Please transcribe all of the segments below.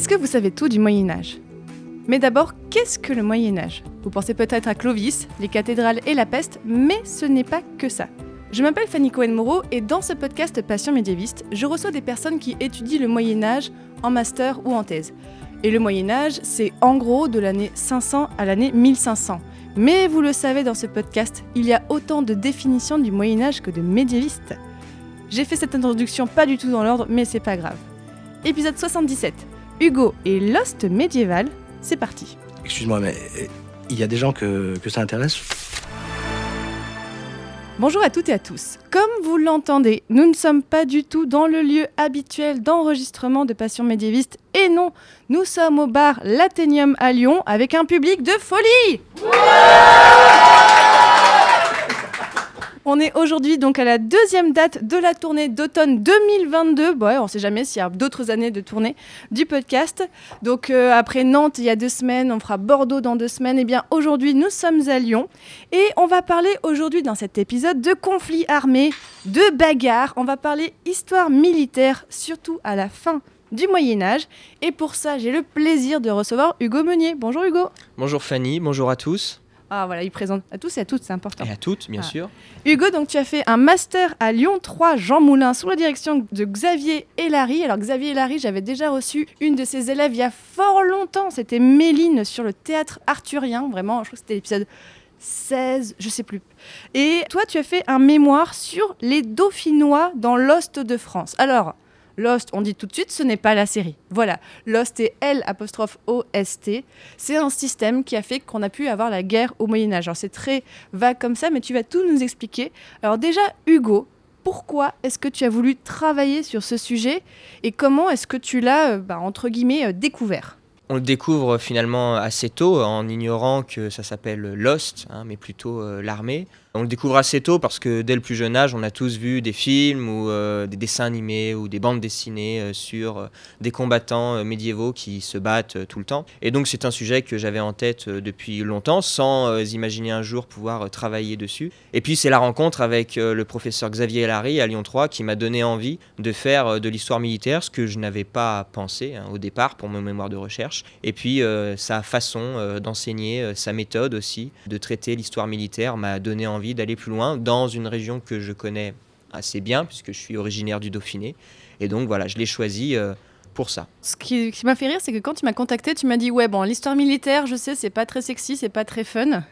Est-ce que vous savez tout du Moyen Âge Mais d'abord, qu'est-ce que le Moyen Âge Vous pensez peut-être à Clovis, les cathédrales et la peste, mais ce n'est pas que ça. Je m'appelle Fanny Cohen-Moreau et dans ce podcast Passion médiéviste, je reçois des personnes qui étudient le Moyen Âge en master ou en thèse. Et le Moyen Âge, c'est en gros de l'année 500 à l'année 1500. Mais vous le savez dans ce podcast, il y a autant de définitions du Moyen Âge que de médiévistes. J'ai fait cette introduction pas du tout dans l'ordre, mais c'est pas grave. Épisode 77. Hugo et Lost médiéval, c'est parti. Excuse-moi, mais euh, il y a des gens que, que ça intéresse? Bonjour à toutes et à tous. Comme vous l'entendez, nous ne sommes pas du tout dans le lieu habituel d'enregistrement de Passion médiéviste. Et non, nous sommes au bar L'Athénium à Lyon avec un public de folie On est aujourd'hui donc à la deuxième date de la tournée d'automne 2022. Bon, ouais, on ne sait jamais s'il y a d'autres années de tournée du podcast. Donc euh, après Nantes il y a deux semaines, on fera Bordeaux dans deux semaines. Et bien aujourd'hui nous sommes à Lyon et on va parler aujourd'hui dans cet épisode de conflits armés, de bagarres. On va parler histoire militaire, surtout à la fin du Moyen Âge. Et pour ça, j'ai le plaisir de recevoir Hugo Meunier. Bonjour Hugo. Bonjour Fanny, bonjour à tous. Ah voilà, il présente à tous et à toutes, c'est important. Et à toutes, bien Ah. sûr. Hugo, donc tu as fait un master à Lyon 3 Jean Moulin sous la direction de Xavier Hélary. Alors Xavier Hélary, j'avais déjà reçu une de ses élèves il y a fort longtemps. C'était Méline sur le théâtre arthurien. Vraiment, je crois que c'était l'épisode 16, je sais plus. Et toi, tu as fait un mémoire sur les Dauphinois dans l'Ost de France. Alors, Lost, on dit tout de suite, ce n'est pas la série. Voilà, Lost est L apostrophe O-S-T. C'est un système qui a fait qu'on a pu avoir la guerre au Moyen Âge. Alors c'est très vague comme ça, mais tu vas tout nous expliquer. Alors déjà, Hugo, pourquoi est-ce que tu as voulu travailler sur ce sujet et comment est-ce que tu l'as, euh, bah, entre guillemets, euh, découvert? On le découvre finalement assez tôt en ignorant que ça s'appelle Lost, hein, mais plutôt euh, l'armée. On le découvre assez tôt parce que dès le plus jeune âge, on a tous vu des films ou euh, des dessins animés ou des bandes dessinées euh, sur euh, des combattants médiévaux qui se battent tout le temps. Et donc c'est un sujet que j'avais en tête depuis longtemps sans imaginer un jour pouvoir travailler dessus. Et puis c'est la rencontre avec le professeur Xavier Hélary à Lyon 3 qui m'a donné envie de faire de l'histoire militaire, ce que je n'avais pas pensé hein, au départ pour mon mémoire de recherche. Et puis sa façon d'enseigner, sa méthode aussi de traiter l'histoire militaire m'a donné envie d'aller plus loin dans une région que je connais assez bien puisque je suis originaire du Dauphiné. Et donc voilà, je l'ai choisi euh, pour ça. Ce qui, m'a fait rire, c'est que quand tu m'as contacté, tu m'as dit ouais bon l'histoire militaire, je sais, c'est pas très sexy, c'est pas très fun,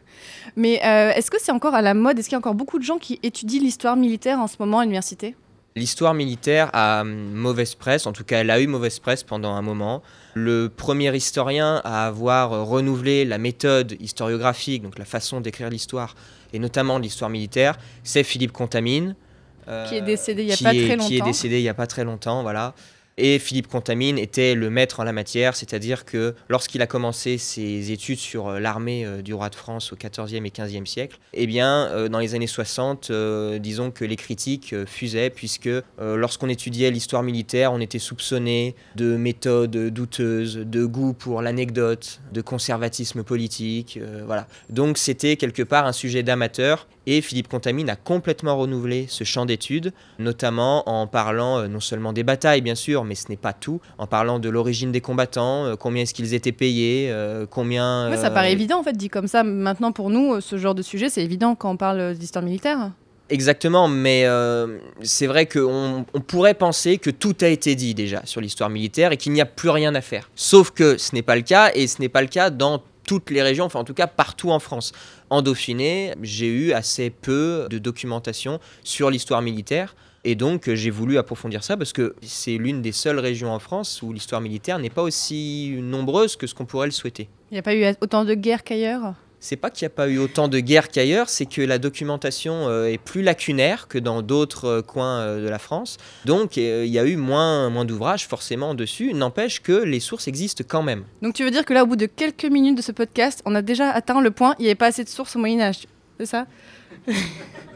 mais euh, est-ce que c'est encore à la mode? Est-ce qu'il y a encore beaucoup de gens qui étudient l'histoire militaire en ce moment à l'université? L'histoire militaire a hum, mauvaise presse, en tout cas elle a eu mauvaise presse pendant un moment. Le premier historien à avoir renouvelé la méthode historiographique, donc la façon d'écrire l'histoire, et notamment l'histoire militaire, c'est Philippe Contamine. euh, Qui est décédé il y a qui pas est- très Qui est longtemps. décédé il n'y a pas très longtemps, voilà. Et Philippe Contamine était le maître en la matière, c'est-à-dire que lorsqu'il a commencé ses études sur euh, l'armée euh, du roi de France au XIVe et XVe siècle, eh bien, euh, dans les années 60, euh, disons que les critiques fusaient, puisque lorsqu'on étudiait l'histoire militaire, on était soupçonné de méthodes douteuses, de goût pour l'anecdote, de conservatisme politique, voilà. Donc c'était quelque part un sujet d'amateur, et Philippe Contamine a complètement renouvelé ce champ d'études, notamment en parlant non seulement des batailles, bien sûr, mais ce n'est pas tout, en parlant de l'origine des combattants, euh, combien est-ce qu'ils étaient payés, euh, combien... Ouais, ça euh, paraît évident en fait, dit comme ça. Maintenant pour nous, euh, ce genre de sujet, c'est évident quand on parle euh, d'histoire militaire. Exactement, mais euh, c'est vrai qu'on on pourrait penser que tout a été dit déjà sur l'histoire militaire et qu'il n'y a plus rien à faire. Sauf que ce n'est pas le cas, et ce n'est pas le cas dans toutes les régions, enfin en tout cas partout en France. En Dauphiné, j'ai eu assez peu de documentation sur l'histoire militaire. Et donc, euh, j'ai voulu approfondir ça parce que c'est l'une des seules régions en France où l'histoire militaire n'est pas aussi nombreuse que ce qu'on pourrait le souhaiter. Il n'y a pas eu autant de guerres qu'ailleurs c'est pas qu'il n'y a pas eu autant de guerres qu'ailleurs, c'est que la documentation euh, est plus lacunaire que dans d'autres euh, coins euh, de la France. Donc il y a eu moins, moins d'ouvrages forcément dessus. N'empêche que les sources existent quand même. Donc tu veux dire que là, au bout de quelques minutes de ce podcast, on a déjà atteint le point, il n'y avait pas assez de sources au Moyen C'est ça?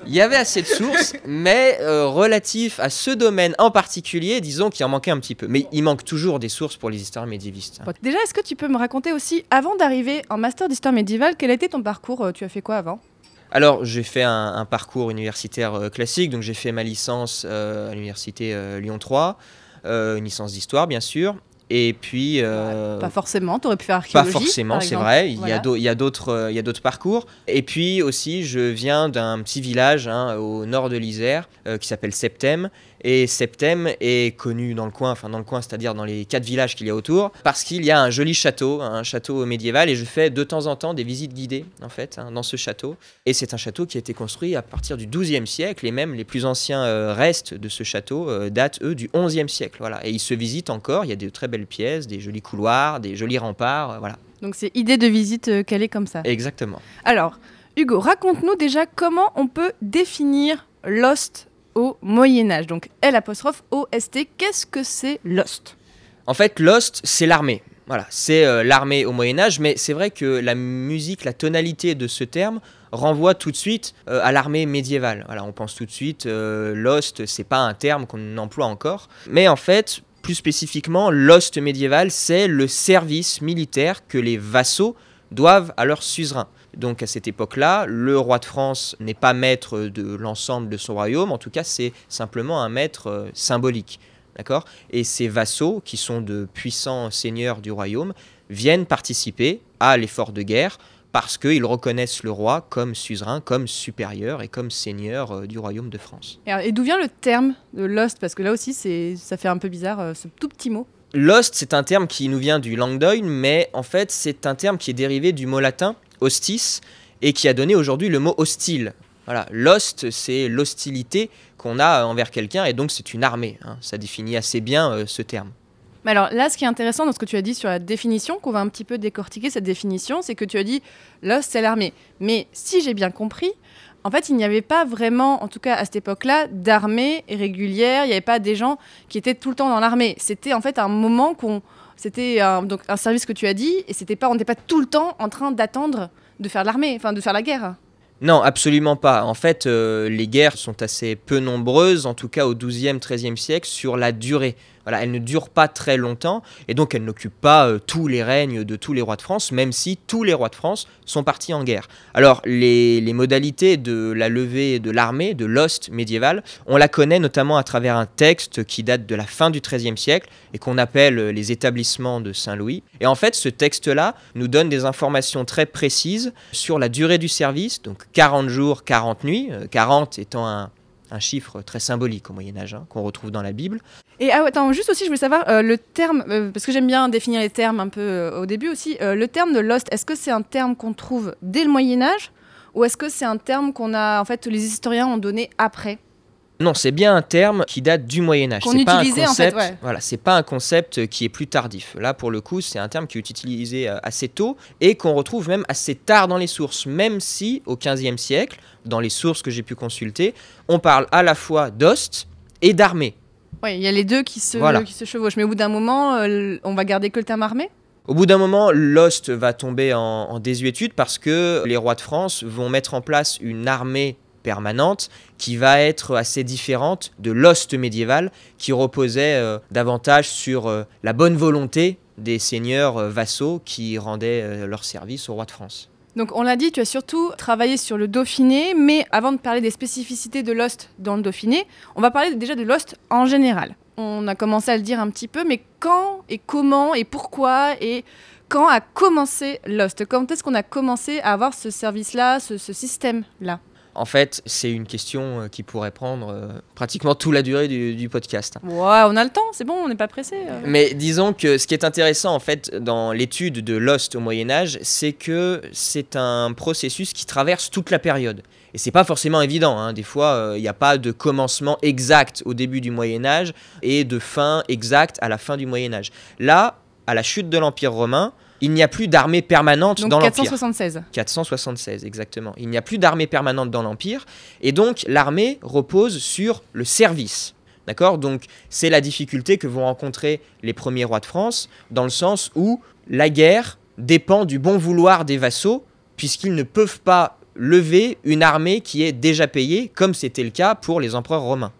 Il y avait assez de sources, mais euh, relatif à ce domaine en particulier, disons qu'il en manquait un petit peu. Mais il manque toujours des sources pour les histoires médiévistes. hein. Déjà, est-ce que tu peux me raconter aussi, avant d'arriver en master d'histoire médiévale, quel a été ton parcours euh, Tu as fait quoi avant? Alors, j'ai fait un, un parcours universitaire euh, classique, donc j'ai fait ma licence euh, à l'université Lyon 3, euh, une licence d'histoire bien sûr, et puis... euh, Pas forcément, tu aurais pu faire Pas archéologie. forcément, par c'est vrai. Il Voilà. euh, il y a d'autres parcours. Et puis aussi, je viens d'un petit village hein, au nord de l'Isère euh, qui s'appelle Septem. Et Septem est connu dans le coin, enfin dans le coin, c'est-à-dire dans les quatre villages qu'il y a autour, parce qu'il y a un joli château, un château médiéval. Et je fais de temps en temps des visites guidées, en fait, hein, dans ce château. Et c'est un château qui a été construit à partir du XIIe siècle. Et même les plus anciens euh, restes de ce château euh, datent, eux, du XIe siècle. Voilà. Et ils se visitent encore. Il y a de très belles pièces, des jolis couloirs, des jolis remparts. euh, voilà. Donc c'est idée de visite calée comme ça. Exactement. Alors, Hugo, raconte-nous déjà comment on peut définir Lost au Moyen Âge. Donc L apostrophe O-S-T, qu'est-ce que c'est Lost? En fait, Lost, c'est l'armée. Voilà, c'est euh, l'armée au Moyen Âge, mais c'est vrai que la musique, la tonalité de ce terme renvoie tout de suite euh, à l'armée médiévale. Voilà, on pense tout de suite euh, Lost, c'est pas un terme qu'on emploie encore, mais en fait, plus spécifiquement, Lost médiéval, c'est le service militaire que les vassaux doivent à leur suzerain. Donc à cette époque-là, le roi de France n'est pas maître de l'ensemble de son royaume, en tout cas c'est simplement un maître euh, symbolique. D'accord? Et ces vassaux, qui sont de puissants seigneurs du royaume, viennent participer à l'effort de guerre parce qu'ils reconnaissent le roi comme suzerain, comme supérieur et comme seigneur euh, du royaume de France. Et, d'où vient le terme de Lost? Parce que là aussi, c'est, ça fait un peu bizarre, euh, ce tout petit mot. Lost, c'est un terme qui nous vient du Languedoc, mais en fait, c'est un terme qui est dérivé du mot latin hostis et qui a donné aujourd'hui le mot hostile. Voilà, lost, c'est l'hostilité qu'on a envers quelqu'un et donc c'est une armée. hein. Ça définit assez bien euh, ce terme. Mais alors là, ce qui est intéressant dans ce que tu as dit sur la définition, qu'on va un petit peu décortiquer cette définition, c'est que tu as dit Lost, c'est l'armée. Mais si j'ai bien compris, en fait, il n'y avait pas vraiment, en tout cas à cette époque-là, d'armée régulière. Il n'y avait pas des gens qui étaient tout le temps dans l'armée. C'était en fait un moment qu'on. C'était un, donc un service que tu as dit, et c'était pas, on n'était pas tout le temps en train d'attendre de faire l'armée, enfin de faire la guerre. Non, absolument pas. En fait, euh, les guerres sont assez peu nombreuses, en tout cas au XIIe, XIIIe siècle, sur la durée. Elles ne durent pas très longtemps, et donc elles n'occupent pas euh, tous les règnes de tous les rois de France, même si tous les rois de France sont partis en guerre. Alors, les, les modalités de la levée de l'armée, de l'ost médiéval, on la connaît notamment à travers un texte qui date de la fin du XIIIe siècle, et qu'on appelle euh, les établissements de Saint-Louis. Et en fait, ce texte-là nous donne des informations très précises sur la durée du service, donc 40 jours, 40 nuits, euh, 40 étant un, un chiffre très symbolique au Moyen Âge, hein, qu'on retrouve dans la Bible. Et ah, attends, juste aussi, je voulais savoir euh, le terme, euh, parce que j'aime bien définir les termes un peu euh, au début aussi. le terme de Lost, est-ce que c'est un terme qu'on trouve dès le Moyen Âge ou est-ce que c'est un terme qu'on a, en fait, les historiens ont donné après? Non, c'est bien un terme qui date du Moyen Âge. C'est pas un utilisait, en fait, concept. ouais. Voilà, c'est pas un concept qui est plus tardif. Là, pour le coup, c'est un terme qui est utilisé euh, assez tôt et qu'on retrouve même assez tard dans les sources, même si au XVe siècle, dans les sources que j'ai pu consulter, on parle à la fois d'ost et d'armée. Oui, il y a les deux qui se, Voilà. qui se chevauchent. Mais au bout d'un moment, euh, on va garder que le terme armée? Au bout d'un moment, l'Ost va tomber en, en désuétude parce que les rois de France vont mettre en place une armée permanente qui va être assez différente de l'Ost médiéval qui reposait euh, davantage sur euh, la bonne volonté des seigneurs euh, vassaux qui rendaient leur service au roi de France. Donc on l'a dit, tu as surtout travaillé sur le Dauphiné, mais avant de parler des spécificités de Lost dans le Dauphiné, on va parler déjà de Lost en général. On a commencé à le dire un petit peu, mais quand et comment et pourquoi et quand a commencé Lost? Quand est-ce qu'on a commencé à avoir ce service-là, ce, ce système-là? En fait, c'est une question euh, qui pourrait prendre euh, pratiquement toute la durée du- du podcast. Ouais, on a le temps, c'est bon, on n'est pas pressé. euh. Mais disons que ce qui est intéressant en fait dans l'étude de Lost au Moyen Âge, c'est que c'est un processus qui traverse toute la période. Et c'est pas forcément évident. hein. Des fois, euh, il n'y a pas de commencement exact au début du Moyen Âge et de fin exacte à la fin du Moyen Âge. Là, à la chute de l'Empire romain, il n'y a plus d'armée permanente Donc dans l'Empire. 476. 476 exactement. Il n'y a plus d'armée permanente dans l'Empire et donc l'armée repose sur le service. D'accord? Donc c'est la difficulté que vont rencontrer les premiers rois de France dans le sens où la guerre dépend du bon vouloir des vassaux puisqu'ils ne peuvent pas lever une armée qui est déjà payée comme c'était le cas pour les empereurs romains.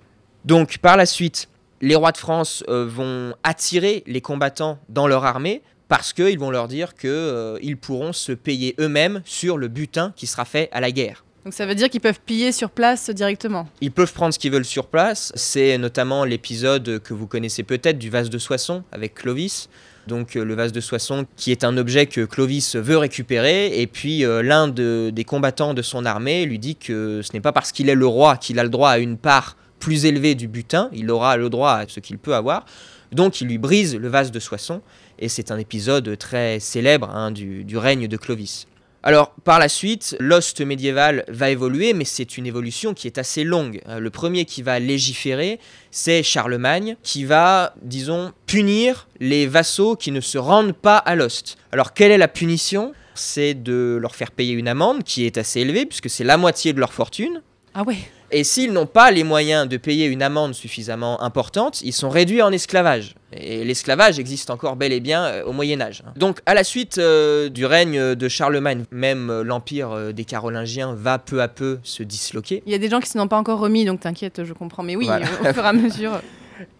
Donc par la suite, les rois de France euh, vont attirer les combattants dans leur armée parce qu'ils vont leur dire qu'ils pourront se payer eux-mêmes sur le butin qui sera fait à la guerre. Donc ça veut dire qu'ils peuvent piller sur place directement. Ils peuvent prendre ce qu'ils veulent sur place. C'est notamment l'épisode que vous connaissez peut-être du vase de Soissons avec Clovis. Donc euh, le vase de Soissons qui est un objet que Clovis veut récupérer. Et puis euh, l'un de- des combattants de son armée lui dit que ce n'est pas parce qu'il est le roi qu'il a le droit à une part plus élevée du butin. Il aura le droit à ce qu'il peut avoir. Donc il lui brise le vase de Soissons. Et c'est un épisode très célèbre hein, du, du règne de Clovis. Alors, par la suite, l'ost médiéval va évoluer, mais c'est une évolution qui est assez longue. Euh, Le premier qui va légiférer, c'est Charlemagne, qui va, disons, punir les vassaux qui ne se rendent pas à l'ost. Alors, quelle est la punition? C'est de leur faire payer une amende qui est assez élevée, puisque c'est la moitié de leur fortune. Ah ouais. Et s'ils n'ont pas les moyens de payer une amende suffisamment importante, ils sont réduits en esclavage. Et l'esclavage existe encore bel et bien euh, au Moyen Âge. Donc à la suite euh, du règne de Charlemagne, même euh, l'empire des Carolingiens va peu à peu se disloquer. Il y a des gens qui se n'ont pas encore remis, donc t'inquiète, je comprends. Mais oui, Voilà. au fur et à mesure.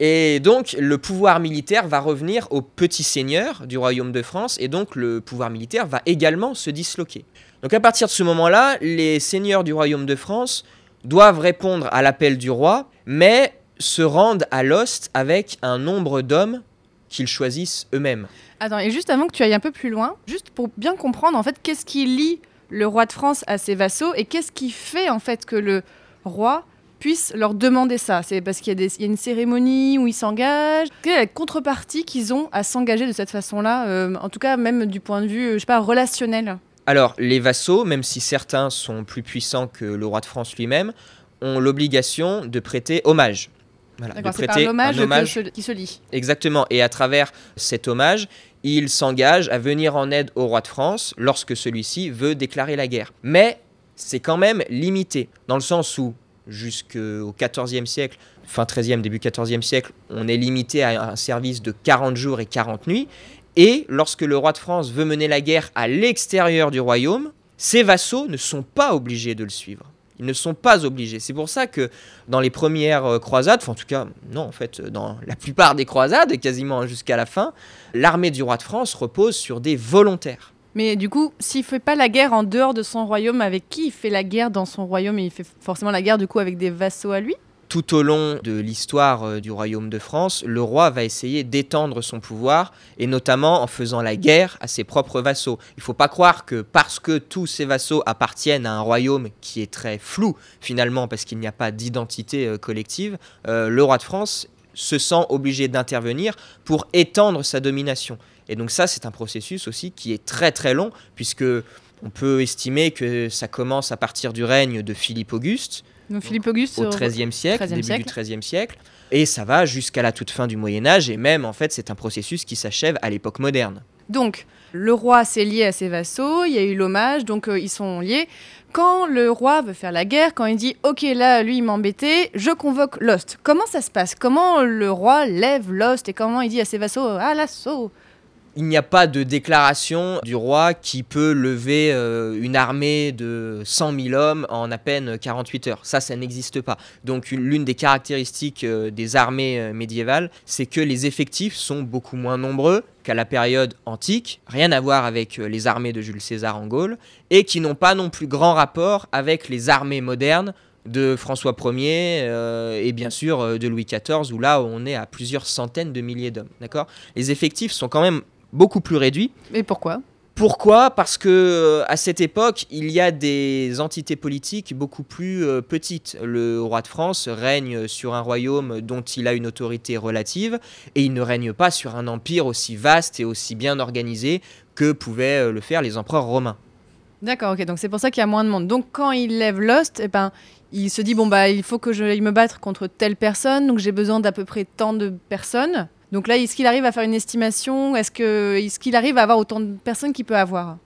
Et donc le pouvoir militaire va revenir aux petits seigneurs du royaume de France, et donc le pouvoir militaire va également se disloquer. Donc à partir de ce moment-là, les seigneurs du royaume de France doivent répondre à l'appel du roi, mais se rendent à l'ost avec un nombre d'hommes qu'ils choisissent eux-mêmes. Attends, et juste avant que tu ailles un peu plus loin, juste pour bien comprendre, en fait, qu'est-ce qui lie le roi de France à ses vassaux et qu'est-ce qui fait, en fait, que le roi puisse leur demander ça? C'est parce qu'il y, a une cérémonie où ils s'engagent Quelle est la contrepartie qu'ils ont à s'engager de cette façon-là euh, En tout cas, même du point de vue, euh, je sais pas, relationnel? Alors, les vassaux, même si certains sont plus puissants que le roi de France lui-même, ont l'obligation de prêter hommage. Voilà, D'accord, c'est par l'hommage hommage se- qui se lie. Exactement. Et à travers cet hommage, il s'engage à venir en aide au roi de France lorsque celui-ci veut déclarer la guerre. Mais c'est quand même limité, dans le sens où, jusqu'au XIVe siècle, fin XIIIe, début XIVe siècle, on est limité à un service de 40 jours et 40 nuits. Et lorsque le roi de France veut mener la guerre à l'extérieur du royaume, ses vassaux ne sont pas obligés de le suivre. Ils ne sont pas obligés. C'est pour ça que dans les premières euh, croisades, enfin en tout cas, non, en fait, dans la plupart des croisades, quasiment jusqu'à la fin, l'armée du roi de France repose sur des volontaires. Mais du coup, s'il fait pas la guerre en dehors de son royaume, avec qui il fait la guerre dans son royaume? Il fait forcément la guerre, du coup, avec des vassaux à lui? Tout au long de l'histoire euh, du royaume de France, le roi va essayer d'étendre son pouvoir, et notamment en faisant la guerre à ses propres vassaux. Il ne faut pas croire que parce que tous ces vassaux appartiennent à un royaume qui est très flou, finalement, parce qu'il n'y a pas d'identité euh, collective, euh, le roi de France se sent obligé d'intervenir pour étendre sa domination. Et donc ça, c'est un processus aussi qui est très très long, puisque on peut estimer que ça commence à partir du règne de Philippe Auguste, Donc Philippe Auguste au euh, XIIIe siècle, 13e début siècle. du XIIIe siècle, et ça va jusqu'à la toute fin du Moyen Âge, et même en fait c'est un processus qui s'achève à l'époque moderne. Donc, le roi s'est lié à ses vassaux, il y a eu l'hommage, donc euh, ils sont liés. Quand le roi veut faire la guerre, quand il dit Ok, là, lui, il m'embêtait, je convoque Lost. Comment ça se passe? Comment le roi lève Lost et comment il dit à ses vassaux À l'assaut Il n'y a pas de déclaration du roi qui peut lever euh, une armée de 100 000 hommes en à peine 48 heures. Ça, ça n'existe pas. Donc une- l'une des caractéristiques euh, des armées euh, médiévales, c'est que les effectifs sont beaucoup moins nombreux qu'à la période antique, rien à voir avec les armées de Jules César en Gaule, et qui n'ont pas non plus grand rapport avec les armées modernes de François Ier et bien sûr de Louis XIV, où là on est à plusieurs centaines de milliers d'hommes. D'accord? Les effectifs sont quand même beaucoup plus réduits. Et pourquoi? Pourquoi? Parce que euh, à cette époque, il y a des entités politiques beaucoup plus euh, petites. Le roi de France règne sur un royaume dont il a une autorité relative et il ne règne pas sur un empire aussi vaste et aussi bien organisé que pouvaient euh, le faire les empereurs romains. D'accord, ok, donc c'est pour ça qu'il y a moins de monde. Donc quand il lève Lost, eh ben, il se dit Bon, bah, il faut que je me battre contre telle personne, donc j'ai besoin d'à peu près tant de personnes. Donc là, est-ce qu'il arrive à faire une estimation? Est-ce qu'il arrive à avoir autant de personnes qu'il peut avoir?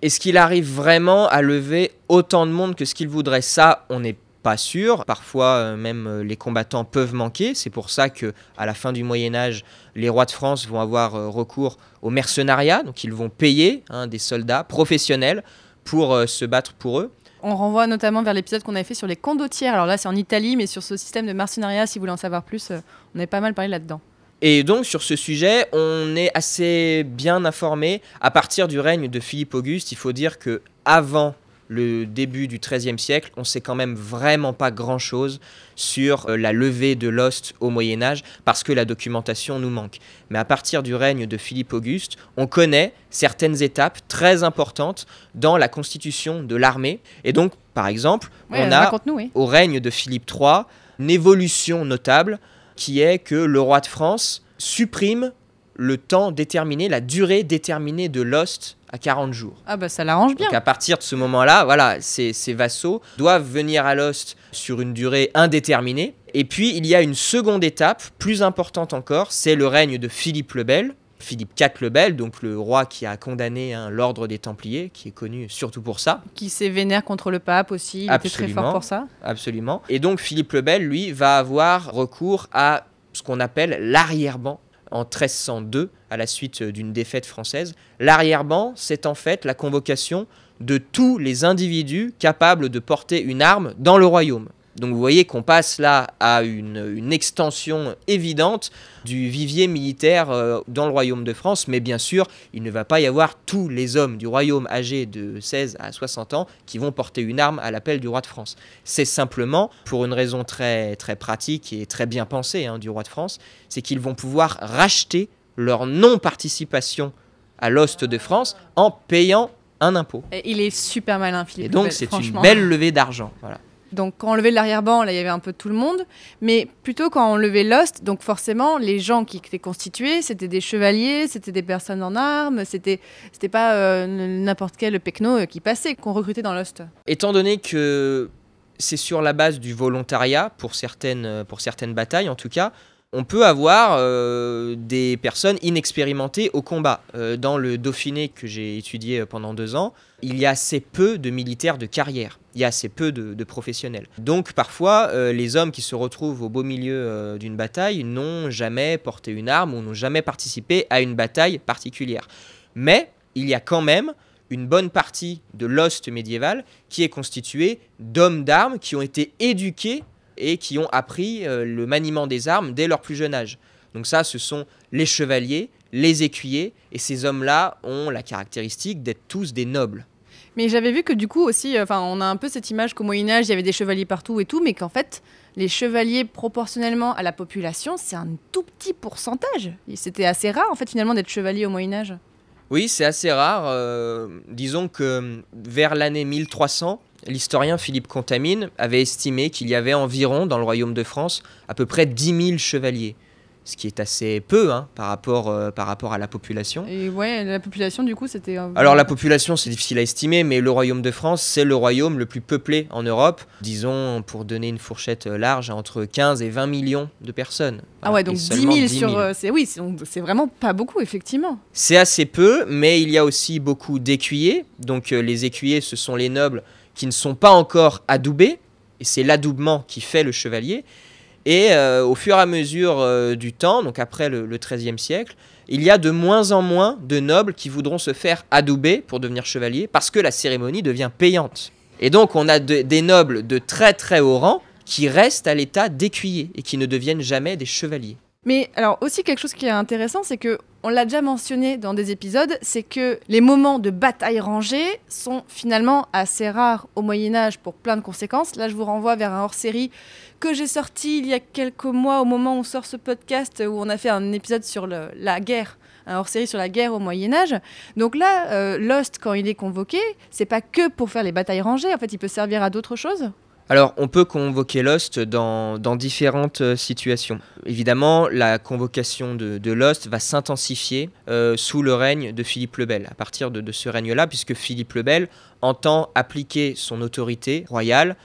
Est-ce qu'il arrive vraiment à lever autant de monde que ce qu'il voudrait? Ça, on n'est pas sûr. Parfois, euh, même euh, les combattants peuvent manquer. C'est pour ça que, à la fin du Moyen Âge, les rois de France vont avoir euh, recours au mercenariat. Donc, ils vont payer hein, des soldats professionnels pour euh, se battre pour eux. On renvoie notamment vers l'épisode qu'on avait fait sur les condottières. Alors là, c'est en Italie, mais sur ce système de mercenariat, si vous voulez en savoir plus, on avait pas mal parlé là-dedans. Et donc sur ce sujet, on est assez bien informé. À partir du règne de Philippe Auguste, il faut dire que avant le début du XIIIe siècle, on sait quand même vraiment pas grand-chose sur euh, la levée de l'ost au Moyen Âge parce que la documentation nous manque. Mais à partir du règne de Philippe Auguste, on connaît certaines étapes très importantes dans la constitution de l'armée. Et donc, par exemple, Ouais, on a oui. au règne de Philippe III une évolution notable qui est que le roi de France supprime le temps déterminé, la durée déterminée de l'ost à 40 jours. Ah bah ça l'arrange bien. Donc à partir de ce moment-là, voilà, ces, ces vassaux doivent venir à l'ost sur une durée indéterminée. Et puis il y a une seconde étape, plus importante encore, c'est le règne de Philippe le Bel. Philippe IV le Bel, donc le roi qui a condamné hein, l'ordre des Templiers, qui est connu surtout pour ça. Qui s'est vénère contre le pape aussi. Il était très Absolument. fort pour ça. Absolument. Et donc Philippe le Bel, lui, va avoir recours à ce qu'on appelle l'arrière-ban en 1302, à la suite d'une défaite française. L'arrière-ban, c'est en fait la convocation de tous les individus capables de porter une arme dans le royaume. Donc vous voyez qu'on passe là à une, une extension évidente du vivier militaire euh, dans le royaume de France, mais bien sûr, il ne va pas y avoir tous les hommes du royaume âgés de 16 à 60 ans qui vont porter une arme à l'appel du roi de France. C'est simplement pour une raison très, très pratique et très bien pensée hein, du roi de France, c'est qu'ils vont pouvoir racheter leur non-participation à l'ost de France en payant un impôt. Et il est super malin, Philippe. Et donc c'est une belle levée d'argent. Voilà. Donc quand on levait l'arrière-ban, là il y avait un peu tout le monde, mais plutôt quand on levait l'ost, donc forcément les gens qui étaient constitués, c'était des chevaliers, c'était des personnes en armes, c'était c'était pas euh, n'importe quel pecno euh, qui passait qu'on recrutait dans l'ost. Étant donné que c'est sur la base du volontariat, pour certaines, pour certaines batailles en tout cas, on peut avoir euh, des personnes inexpérimentées au combat. Euh, dans le Dauphiné que j'ai étudié pendant deux ans, il y a assez peu de militaires de carrière, il y a assez peu de, professionnels. Donc parfois, euh, les hommes qui se retrouvent au beau milieu euh, d'une bataille n'ont jamais porté une arme ou n'ont jamais participé à une bataille particulière. Mais il y a quand même une bonne partie de l'ost médiéval qui est constituée d'hommes d'armes qui ont été éduqués et qui ont appris euh, le maniement des armes dès leur plus jeune âge. Donc ça, ce sont les chevaliers, les écuyers, et ces hommes-là ont la caractéristique d'être tous des nobles. Mais j'avais vu que du coup aussi, enfin on a un peu cette image qu'au Moyen Âge il y avait des chevaliers partout et tout, mais qu'en fait les chevaliers proportionnellement à la population c'est un tout petit pourcentage. C'était assez rare en fait finalement d'être chevalier au Moyen Âge. Oui, c'est assez rare. euh, disons que euh, vers l'année 1300, l'historien Philippe Contamine avait estimé qu'il y avait environ dans le royaume de France à peu près 10 000 chevaliers. Ce qui est assez peu hein, par, rapport, euh, par rapport à la population. Et ouais, la population du coup c'était. euh, Alors la population, c'est difficile à estimer, mais le royaume de France, c'est le royaume le plus peuplé en Europe. Disons, pour donner une fourchette euh, large, entre 15 et 20 millions de personnes. Ah ouais, donc 10 seulement 000 10 sur. 000. euh, c'est oui, c'est vraiment pas beaucoup effectivement. C'est assez peu, mais il y a aussi beaucoup d'écuyers. Donc les écuyers, ce sont les nobles qui ne sont pas encore adoubés, et c'est l'adoubement qui fait le chevalier. Et euh, au fur et à mesure euh, du temps, donc après le, XIIIe siècle, il y a de moins en moins de nobles qui voudront se faire adouber pour devenir chevalier, parce que la cérémonie devient payante. Et donc on a de- des nobles de très très haut rang qui restent à l'état d'écuyers et qui ne deviennent jamais des chevaliers. Mais alors aussi quelque chose qui est intéressant, c'est que on l'a déjà mentionné dans des épisodes, c'est que les moments de bataille rangée sont finalement assez rares au Moyen Âge pour plein de conséquences. Là, je vous renvoie vers un hors-série que j'ai sorti il y a quelques mois au moment où on sort ce podcast où on a fait un épisode sur la guerre. Un hors-série sur la guerre au Moyen Âge. Donc là, euh, Lost, quand il est convoqué, c'est pas que pour faire les batailles rangées. En fait, il peut servir à d'autres choses. Alors, on peut convoquer Lost dans, différentes euh, situations. Évidemment, la convocation de, Lost va s'intensifier euh, sous le règne de Philippe le Bel, à partir de, de ce règne-là, puisque Philippe le Bel entend appliquer son autorité royale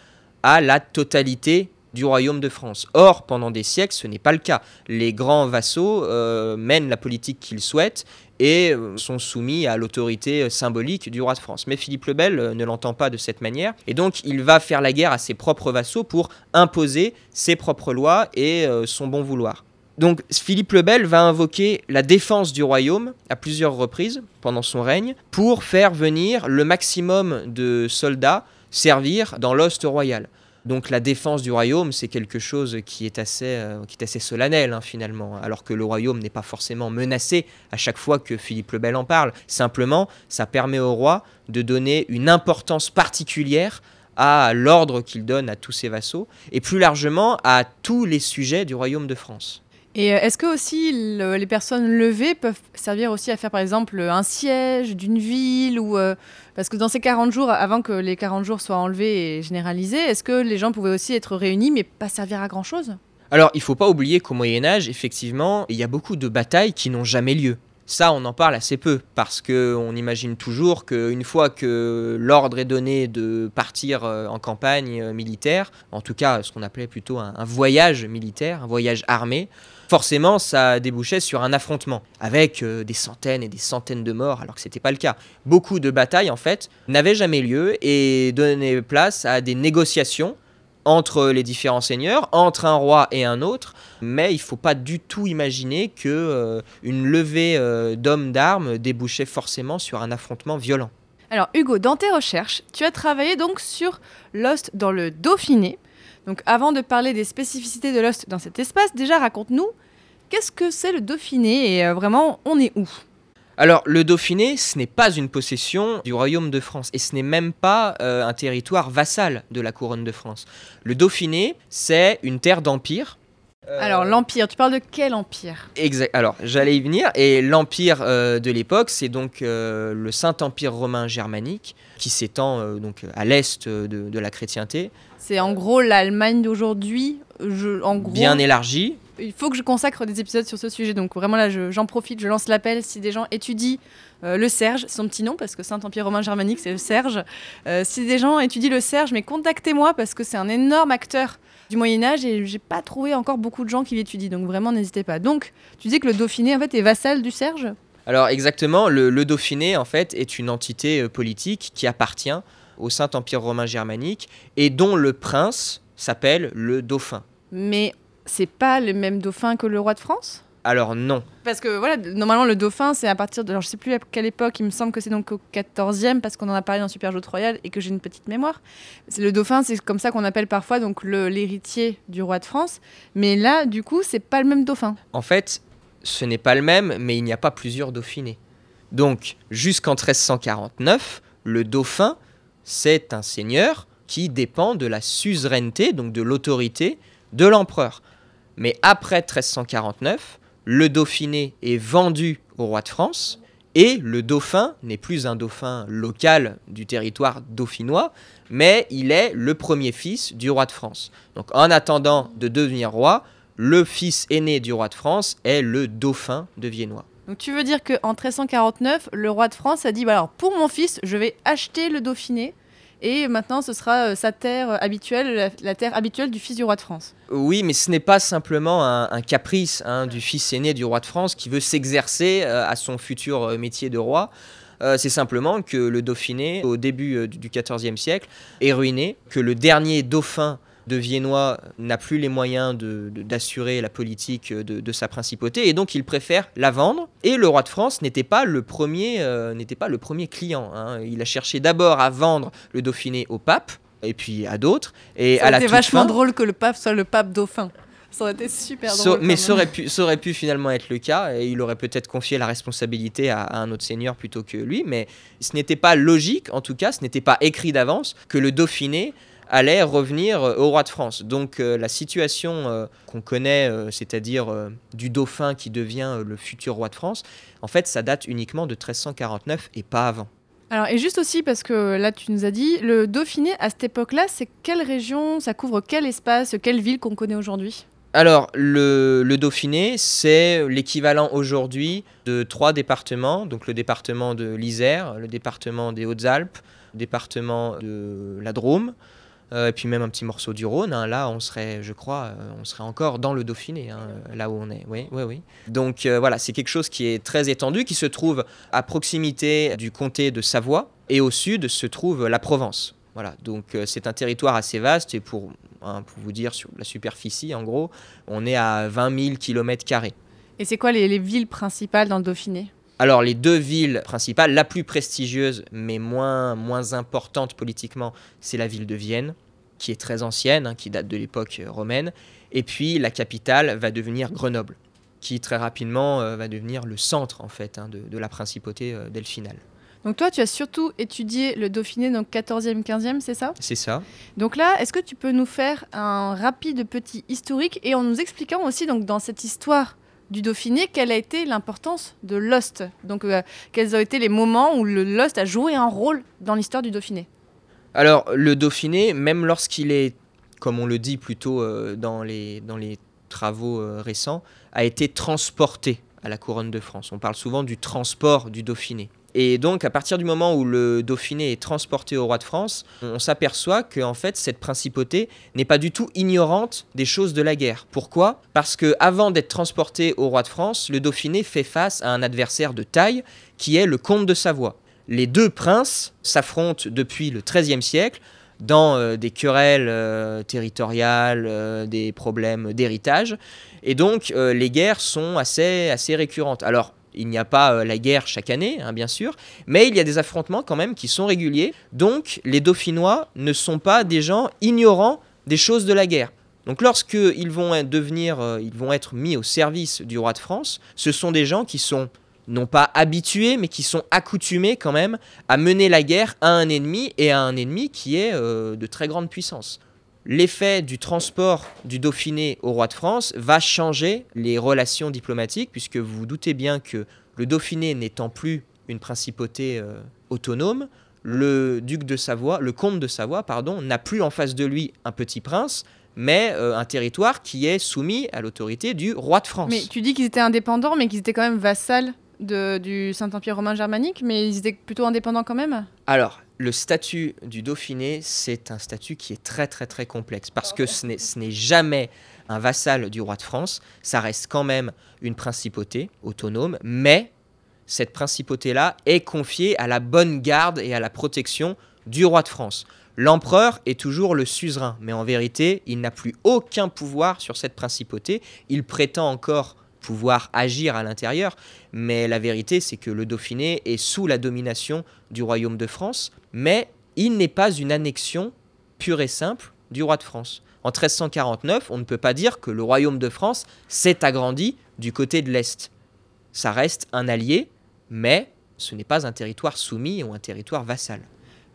à la totalité du royaume de France. Or, pendant des siècles, ce n'est pas le cas. Les grands vassaux euh, mènent la politique qu'ils souhaitent et euh, sont soumis à l'autorité euh, symbolique du roi de France. Mais Philippe le Bel ne l'entend pas de cette manière, et donc il va faire la guerre à ses propres vassaux pour imposer ses propres lois et son bon vouloir. Donc Philippe le Bel va invoquer la défense du royaume à plusieurs reprises pendant son règne pour faire venir le maximum de soldats servir dans l'ost royal. Donc la défense du royaume, c'est quelque chose qui est assez, euh, solennel hein, finalement, alors que le royaume n'est pas forcément menacé à chaque fois que Philippe le Bel en parle. Simplement, ça permet au roi de donner une importance particulière à l'ordre qu'il donne à tous ses vassaux, et plus largement à tous les sujets du royaume de France. Et euh, est-ce que aussi les personnes levées peuvent servir aussi à faire par exemple un siège d'une ville ou euh, parce que dans ces 40 jours avant que les 40 jours soient enlevés et généralisés, est-ce que les gens pouvaient aussi être réunis mais pas servir à grand chose Alors, il faut pas oublier qu'au Moyen Âge, effectivement, il y a beaucoup de batailles qui n'ont jamais lieu. Ça, on en parle assez peu, parce qu'on imagine toujours qu'une fois que l'ordre est donné de partir euh, en campagne militaire, en tout cas ce qu'on appelait plutôt un voyage militaire, un voyage armé, forcément ça débouchait sur un affrontement avec euh, des centaines et des centaines de morts alors que c'était pas le cas. Beaucoup de batailles en fait n'avaient jamais lieu et donnaient place à des négociations entre les différents seigneurs, entre un roi et un autre, mais il faut pas du tout imaginer que euh, levée euh, d'hommes d'armes débouchait forcément sur un affrontement violent. Alors Hugo, dans tes recherches, tu as travaillé donc sur Lost dans le Dauphiné. Donc avant de parler des spécificités de Lost dans cet espace, déjà raconte-nous qu'est-ce que c'est le Dauphiné et euh, vraiment on est où? Alors, le Dauphiné, ce n'est pas une possession du royaume de France et ce n'est même pas euh, un territoire vassal de la couronne de France. Le Dauphiné, c'est une terre d'empire. Euh, Alors, l'empire, tu parles de quel empire? Exact. Alors, j'allais y venir. Et l'empire de l'époque, c'est donc le Saint-Empire romain germanique qui s'étend donc à l'est de, la chrétienté, c'est en gros l'Allemagne d'aujourd'hui. En gros, Bien élargie. Il faut que je consacre des épisodes sur ce sujet. Donc vraiment là, j'en profite, je lance l'appel. Si des gens étudient euh, le Serge, son petit nom, parce que Saint-Empire romain germanique, c'est le Serge. Euh, si des gens étudient le Serge, mais contactez-moi parce que c'est un énorme acteur du Moyen Âge et j'ai pas trouvé encore beaucoup de gens qui l'étudient. Donc vraiment, n'hésitez pas. Donc, tu dis que le Dauphiné en fait est vassal du Serge? Alors exactement, le, le, Dauphiné en fait est une entité euh, politique qui appartient au Saint-Empire romain germanique et dont le prince s'appelle le dauphin. Mais c'est pas le même dauphin que le roi de France? Alors non. Parce que voilà, normalement le dauphin c'est à partir de, alors je sais plus à quelle époque, il me semble que c'est donc au 14e parce qu'on en a parlé dans Super Jeu Royal et que j'ai une petite mémoire. C'est le dauphin, c'est comme ça qu'on appelle parfois donc l'héritier du roi de France. Mais là, du coup, c'est pas le même dauphin. En fait, ce n'est pas le même, mais il n'y a pas plusieurs dauphinés. Donc jusqu'en 1349, le dauphin c'est un seigneur qui dépend de la suzeraineté, donc de l'autorité de l'empereur. Mais après 1349, le Dauphiné est vendu au roi de France et le dauphin n'est plus un dauphin local du territoire dauphinois, mais il est le premier fils du roi de France. Donc en attendant de devenir roi, le fils aîné du roi de France est le dauphin de Viennois. Donc tu veux dire qu'en 1349, le roi de France a dit bah alors pour mon fils, je vais acheter le Dauphiné et maintenant ce sera euh, sa terre habituelle, la, terre habituelle du fils du roi de France. Oui, mais ce n'est pas simplement un, caprice hein, du fils aîné du roi de France qui veut s'exercer euh, à son futur euh, métier de roi. c'est simplement que le Dauphiné, au début du XIVe siècle, est ruiné, que le dernier dauphin de Viennois n'a plus les moyens d'assurer la politique de, sa principauté et donc il préfère la vendre. Et le roi de France n'était pas le premier, euh, n'était pas le premier client. Hein. Il a cherché d'abord à vendre le Dauphiné au pape et puis à d'autres. Et à la vachement drôle que le pape soit le pape dauphin. Ça aurait été super drôle. mais ça aurait, pu, ça aurait pu finalement être le cas, et il aurait peut-être confié la responsabilité à, un autre seigneur plutôt que lui, mais ce n'était pas logique, en tout cas, ce n'était pas écrit d'avance que le Dauphiné allait revenir euh, au roi de France. Donc euh, la situation euh, qu'on connaît, c'est-à-dire du dauphin qui devient le futur roi de France, en fait, ça date uniquement de 1349 et pas avant. Alors, et juste aussi, parce que là, tu nous as dit, le Dauphiné, à cette époque-là, c'est quelle région, ça couvre quel espace, quelle ville qu'on connaît aujourd'hui? Alors, le, le Dauphiné, c'est l'équivalent aujourd'hui de trois départements, donc le département de l'Isère, le département des Hautes-Alpes, le département de la Drôme, et puis même un petit morceau du Rhône. hein. Là, on serait, je crois, euh, on serait encore dans le Dauphiné, hein, là où on est. Oui, oui, oui. Donc euh, voilà, c'est quelque chose qui est très étendu, qui se trouve à proximité du comté de Savoie, et au sud se trouve la Provence. Voilà, donc euh, c'est un territoire assez vaste, et pour, hein, pour vous dire sur la superficie, en gros, on est à 20 000 km. Et c'est quoi les villes principales dans le Dauphiné? Alors les deux villes principales, la plus prestigieuse mais moins, moins importante politiquement, c'est la ville de Vienne, qui est très ancienne, hein, qui date de l'époque euh, romaine. Et puis la capitale va devenir Grenoble, qui très rapidement euh, va devenir le centre en fait hein, de, de la principauté euh, delphinale. Donc toi, tu as surtout étudié le Dauphiné, donc 14e, 15e, c'est ça? C'est ça. Donc là, est-ce que tu peux nous faire un rapide petit historique et en nous expliquant aussi, donc dans cette histoire du Dauphiné, quelle a été l'importance de Lost? Donc euh, quels ont été les moments où le Lost a joué un rôle dans l'histoire du Dauphiné? Alors le Dauphiné, même lorsqu'il est, comme on le dit plutôt euh, dans, les, dans les travaux euh, récents, a été transporté à la couronne de France. On parle souvent du transport du Dauphiné. Et donc, à partir du moment où le Dauphiné est transporté au roi de France, on s'aperçoit que en fait, cette principauté n'est pas du tout ignorante des choses de la guerre. Pourquoi? Parce que avant d'être transporté au roi de France, le Dauphiné fait face à un adversaire de taille qui est le comte de Savoie. Les deux princes s'affrontent depuis le XIIIe siècle dans euh, des querelles euh, territoriales, euh, des problèmes d'héritage. Et donc, les guerres sont assez, assez récurrentes. Alors, il n'y a pas euh, la guerre chaque année, hein, bien sûr, mais il y a des affrontements quand même qui sont réguliers. Donc, les Dauphinois ne sont pas des gens ignorants des choses de la guerre. Donc, lorsqu'ils vont devenir, euh, ils vont être mis au service du roi de France, ce sont des gens qui sont non pas habitués, mais qui sont accoutumés quand même à mener la guerre à un ennemi et à un ennemi qui est euh, de très grande puissance. L'effet du transport du Dauphiné au roi de France va changer les relations diplomatiques, puisque vous vous doutez bien que le Dauphiné n'étant plus une principauté euh, autonome, le duc de Savoie, le comte de Savoie, pardon, n'a plus en face de lui un petit prince, mais euh, un territoire qui est soumis à l'autorité du roi de France. Mais tu dis qu'ils étaient indépendants, mais qu'ils étaient quand même vassals de- du Saint-Empire romain germanique, mais ils étaient plutôt indépendants quand même? Alors, le statut du Dauphiné, c'est un statut qui est très très très complexe. Parce que ce n'est- ce n'est jamais un vassal du roi de France, ça reste quand même une principauté autonome, mais cette principauté-là est confiée à la bonne garde et à la protection du roi de France. L'empereur est toujours le suzerain, mais en vérité, il n'a plus aucun pouvoir sur cette principauté. Il prétend encore pouvoir agir à l'intérieur, mais la vérité, c'est que le Dauphiné est sous la domination du royaume de France, mais il n'est pas une annexion pure et simple du roi de France. En 1349, on ne peut pas dire que le royaume de France s'est agrandi du côté de l'Est. Ça reste un allié, mais ce n'est pas un territoire soumis ou un territoire vassal.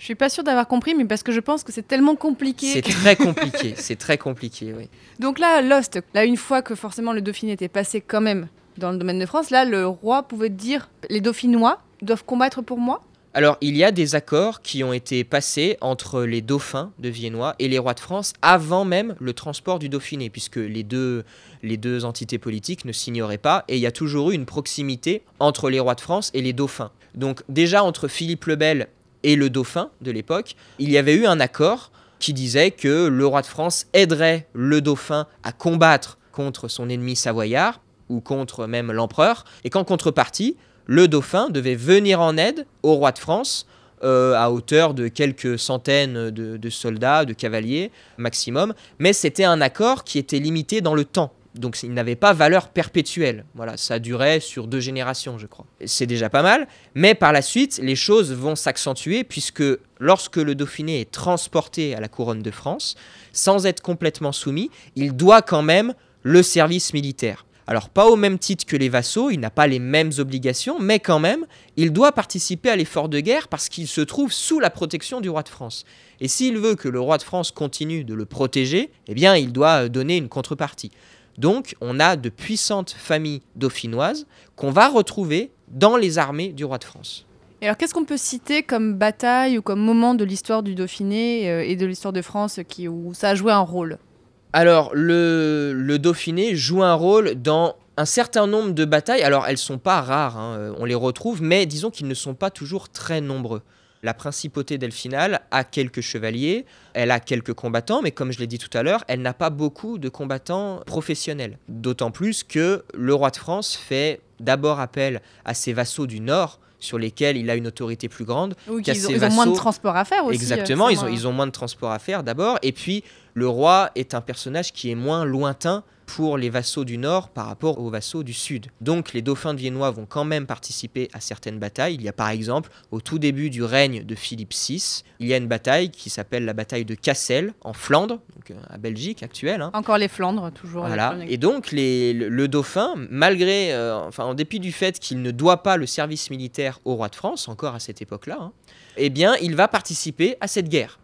Je suis pas sûre d'avoir compris, mais parce que je pense que c'est tellement compliqué. C'est que- très compliqué, c'est très compliqué, oui. Donc là, Lost, là, une fois que forcément le Dauphiné était passé quand même dans le domaine de France, là, le roi pouvait dire les Dauphinois doivent combattre pour moi? Alors, il y a des accords qui ont été passés entre les dauphins de Viennois et les rois de France avant même le transport du Dauphiné, puisque les deux, les deux entités politiques ne s'ignoraient pas, et il y a toujours eu une proximité entre les rois de France et les dauphins. Donc déjà, entre Philippe le Bel et le dauphin de l'époque, il y avait eu un accord qui disait que le roi de France aiderait le dauphin à combattre contre son ennemi savoyard, ou contre même l'empereur, et qu'en contrepartie, le dauphin devait venir en aide au roi de France euh, à hauteur de quelques centaines de, de soldats, de cavaliers maximum, mais c'était un accord qui était limité dans le temps. Donc il n'avait pas valeur perpétuelle. Voilà, ça durait sur deux générations, je crois. C'est déjà pas mal, mais par la suite, les choses vont s'accentuer puisque lorsque le Dauphiné est transporté à la couronne de France, sans être complètement soumis, il doit quand même le service militaire. Alors pas au même titre que les vassaux, il n'a pas les mêmes obligations, mais quand même, il doit participer à l'effort de guerre parce qu'il se trouve sous la protection du roi de France. Et s'il veut que le roi de France continue de le protéger, eh bien il doit donner une contrepartie. Donc on a de puissantes familles dauphinoises qu'on va retrouver dans les armées du roi de France. Et alors, qu'est-ce qu'on peut citer comme bataille ou comme moment de l'histoire du Dauphiné euh, et de l'histoire de France qui, où ça a joué un rôle? Alors, le, le Dauphiné joue un rôle dans un certain nombre de batailles. Alors, elles sont pas rares, hein, euh, on les retrouve, mais disons qu'ils ne sont pas toujours très nombreux. La principauté delphinale a quelques chevaliers, elle a quelques combattants, mais comme je l'ai dit tout à l'heure, elle n'a pas beaucoup de combattants professionnels. D'autant plus que le roi de France fait d'abord appel à ses vassaux du Nord, sur lesquels il a une autorité plus grande. Ou qu'à qu'ils ont, ses ils ont moins de transport à faire aussi. Exactement, euh, ils ont, moins- ils ont moins de transport à faire d'abord. Et puis, le roi est un personnage qui est moins lointain pour les vassaux du nord par rapport aux vassaux du sud. Donc les dauphins de viennois vont quand même participer à certaines batailles. Il y a par exemple, au tout début du règne de Philippe VI, il y a une bataille qui s'appelle la bataille de Cassel en Flandre, donc euh, à Belgique actuelle. hein. Encore les Flandres, toujours. Voilà. Et donc les- le, le dauphin, malgré, euh, enfin en dépit du fait qu'il ne doit pas le service militaire au roi de France, encore à cette époque-là, hein, eh bien il va participer à cette guerre.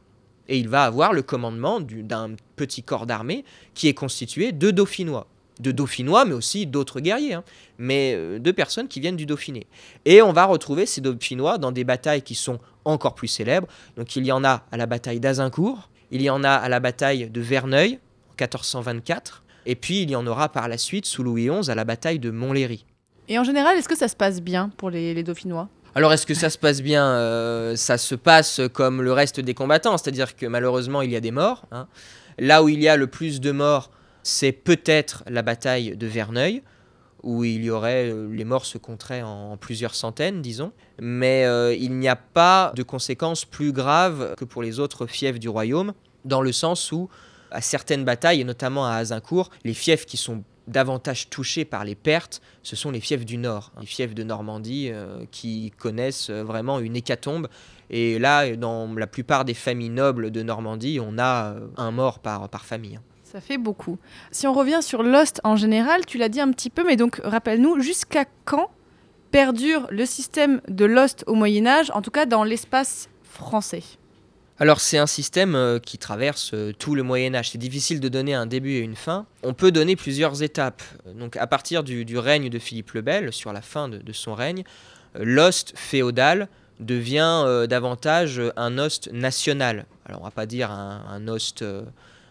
Et il va avoir le commandement du- d'un petit corps d'armée qui est constitué de dauphinois. De dauphinois, mais aussi d'autres guerriers, hein, mais euh, de personnes qui viennent du Dauphiné. Et on va retrouver ces dauphinois dans des batailles qui sont encore plus célèbres. Donc il y en a à la bataille d'Azincourt, il y en a à la bataille de Verneuil en 1424, et puis il y en aura par la suite sous Louis XI à la bataille de Montlhéry. Et en général, est-ce que ça se passe bien pour les Dauphinois? Alors est-ce que ça se passe bien Euh, Ça se passe comme le reste des combattants, c'est-à-dire que malheureusement il y a des morts. hein. Là où il y a le plus de morts, c'est peut-être la bataille de Verneuil, où il y aurait euh, les morts se compteraient en, plusieurs centaines, disons. Mais euh, il n'y a pas de conséquences plus graves que pour les autres fiefs du royaume, dans le sens où à certaines batailles, et notamment à Azincourt, les fiefs qui sont davantage touchés par les pertes, ce sont les fiefs du Nord, les fiefs de Normandie euh, qui connaissent euh, vraiment une hécatombe. Et là, dans la plupart des familles nobles de Normandie, on a euh, un mort par, par famille. hein. Ça fait beaucoup. Si on revient sur Lost en général, tu l'as dit un petit peu, mais donc rappelle-nous, jusqu'à quand perdure le système de Lost au Moyen Âge, en tout cas dans l'espace français? Alors c'est un système euh, qui traverse euh, tout le Moyen Âge. C'est difficile de donner un début et une fin. On peut donner plusieurs étapes. Donc à partir du, règne de Philippe le Bel, sur la fin de, son règne, euh, l'ost féodal devient davantage un ost national. Alors on va pas dire un, un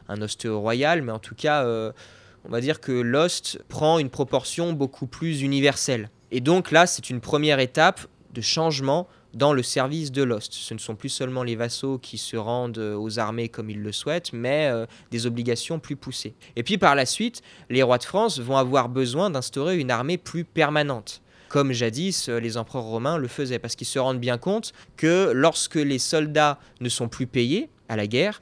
un royal, mais en tout cas on va dire que l'ost prend une proportion beaucoup plus universelle. Et donc là c'est une première étape de changement dans le service de l'Ost. Ce ne sont plus seulement les vassaux qui se rendent euh, aux armées comme ils le souhaitent, mais euh, des obligations plus poussées. Et puis par la suite, les rois de France vont avoir besoin d'instaurer une armée plus permanente comme jadis euh, les empereurs romains le faisaient, parce qu'ils se rendent bien compte que lorsque les soldats ne sont plus payés à la guerre,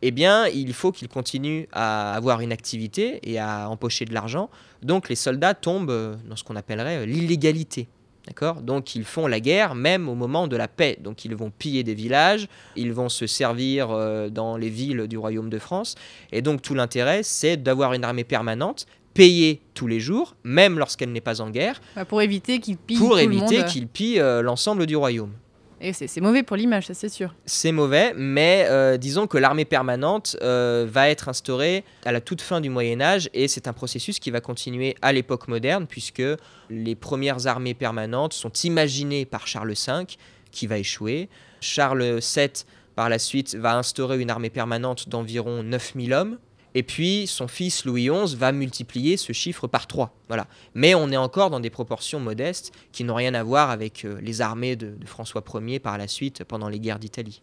eh bien, il faut qu'ils continuent à avoir une activité et à empocher de l'argent. Donc les soldats tombent dans ce qu'on appellerait l'illégalité. D'accord? Donc ils font la guerre même au moment de la paix. Donc ils vont piller des villages, ils vont se servir euh, dans les villes du royaume de France. Et donc tout l'intérêt, c'est d'avoir une armée permanente, payée tous les jours, même lorsqu'elle n'est pas en guerre, Bah, Pour éviter qu'ils pillent pour tout éviter monde. qu'ils pillent euh, l'ensemble du royaume. Et c'est mauvais pour l'image, ça c'est sûr. C'est mauvais, mais euh, disons que l'armée permanente euh, va être instaurée à la toute fin du Moyen Âge et c'est un processus qui va continuer à l'époque moderne puisque les premières armées permanentes sont imaginées par Charles V qui va échouer. Charles VII par la suite va instaurer une armée permanente d'environ 9000 hommes. Et puis son fils Louis XI va multiplier ce chiffre par 3. Voilà. Mais on est encore dans des proportions modestes qui n'ont rien à voir avec euh, les armées de, de François Ier par la suite pendant les guerres d'Italie.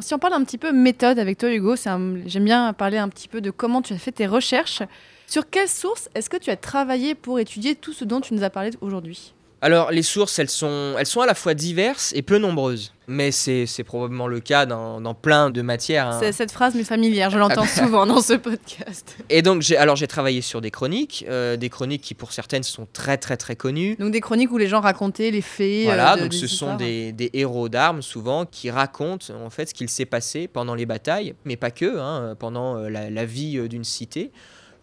Si on parle un petit peu méthode avec toi, Hugo, j'aime bien parler un petit peu de comment tu as fait tes recherches. Sur quelles sources est-ce que tu as travaillé pour étudier tout ce dont tu nous as parlé aujourd'hui? Alors, les sources, elles sont, elles sont à la fois diverses et peu nombreuses. Mais c'est c'est probablement le cas dans, dans plein de matières. hein. Cette phrase m'est familière, je l'entends souvent dans ce podcast. Et donc, j'ai alors j'ai travaillé sur des chroniques, euh, des chroniques qui pour certaines sont très très très connues. Donc des chroniques où les gens racontaient les faits. Voilà, euh, de- donc ce sont des, des héros d'armes souvent qui racontent en fait ce qu'il s'est passé pendant les batailles, mais pas que, hein, pendant euh, la, la vie d'une cité.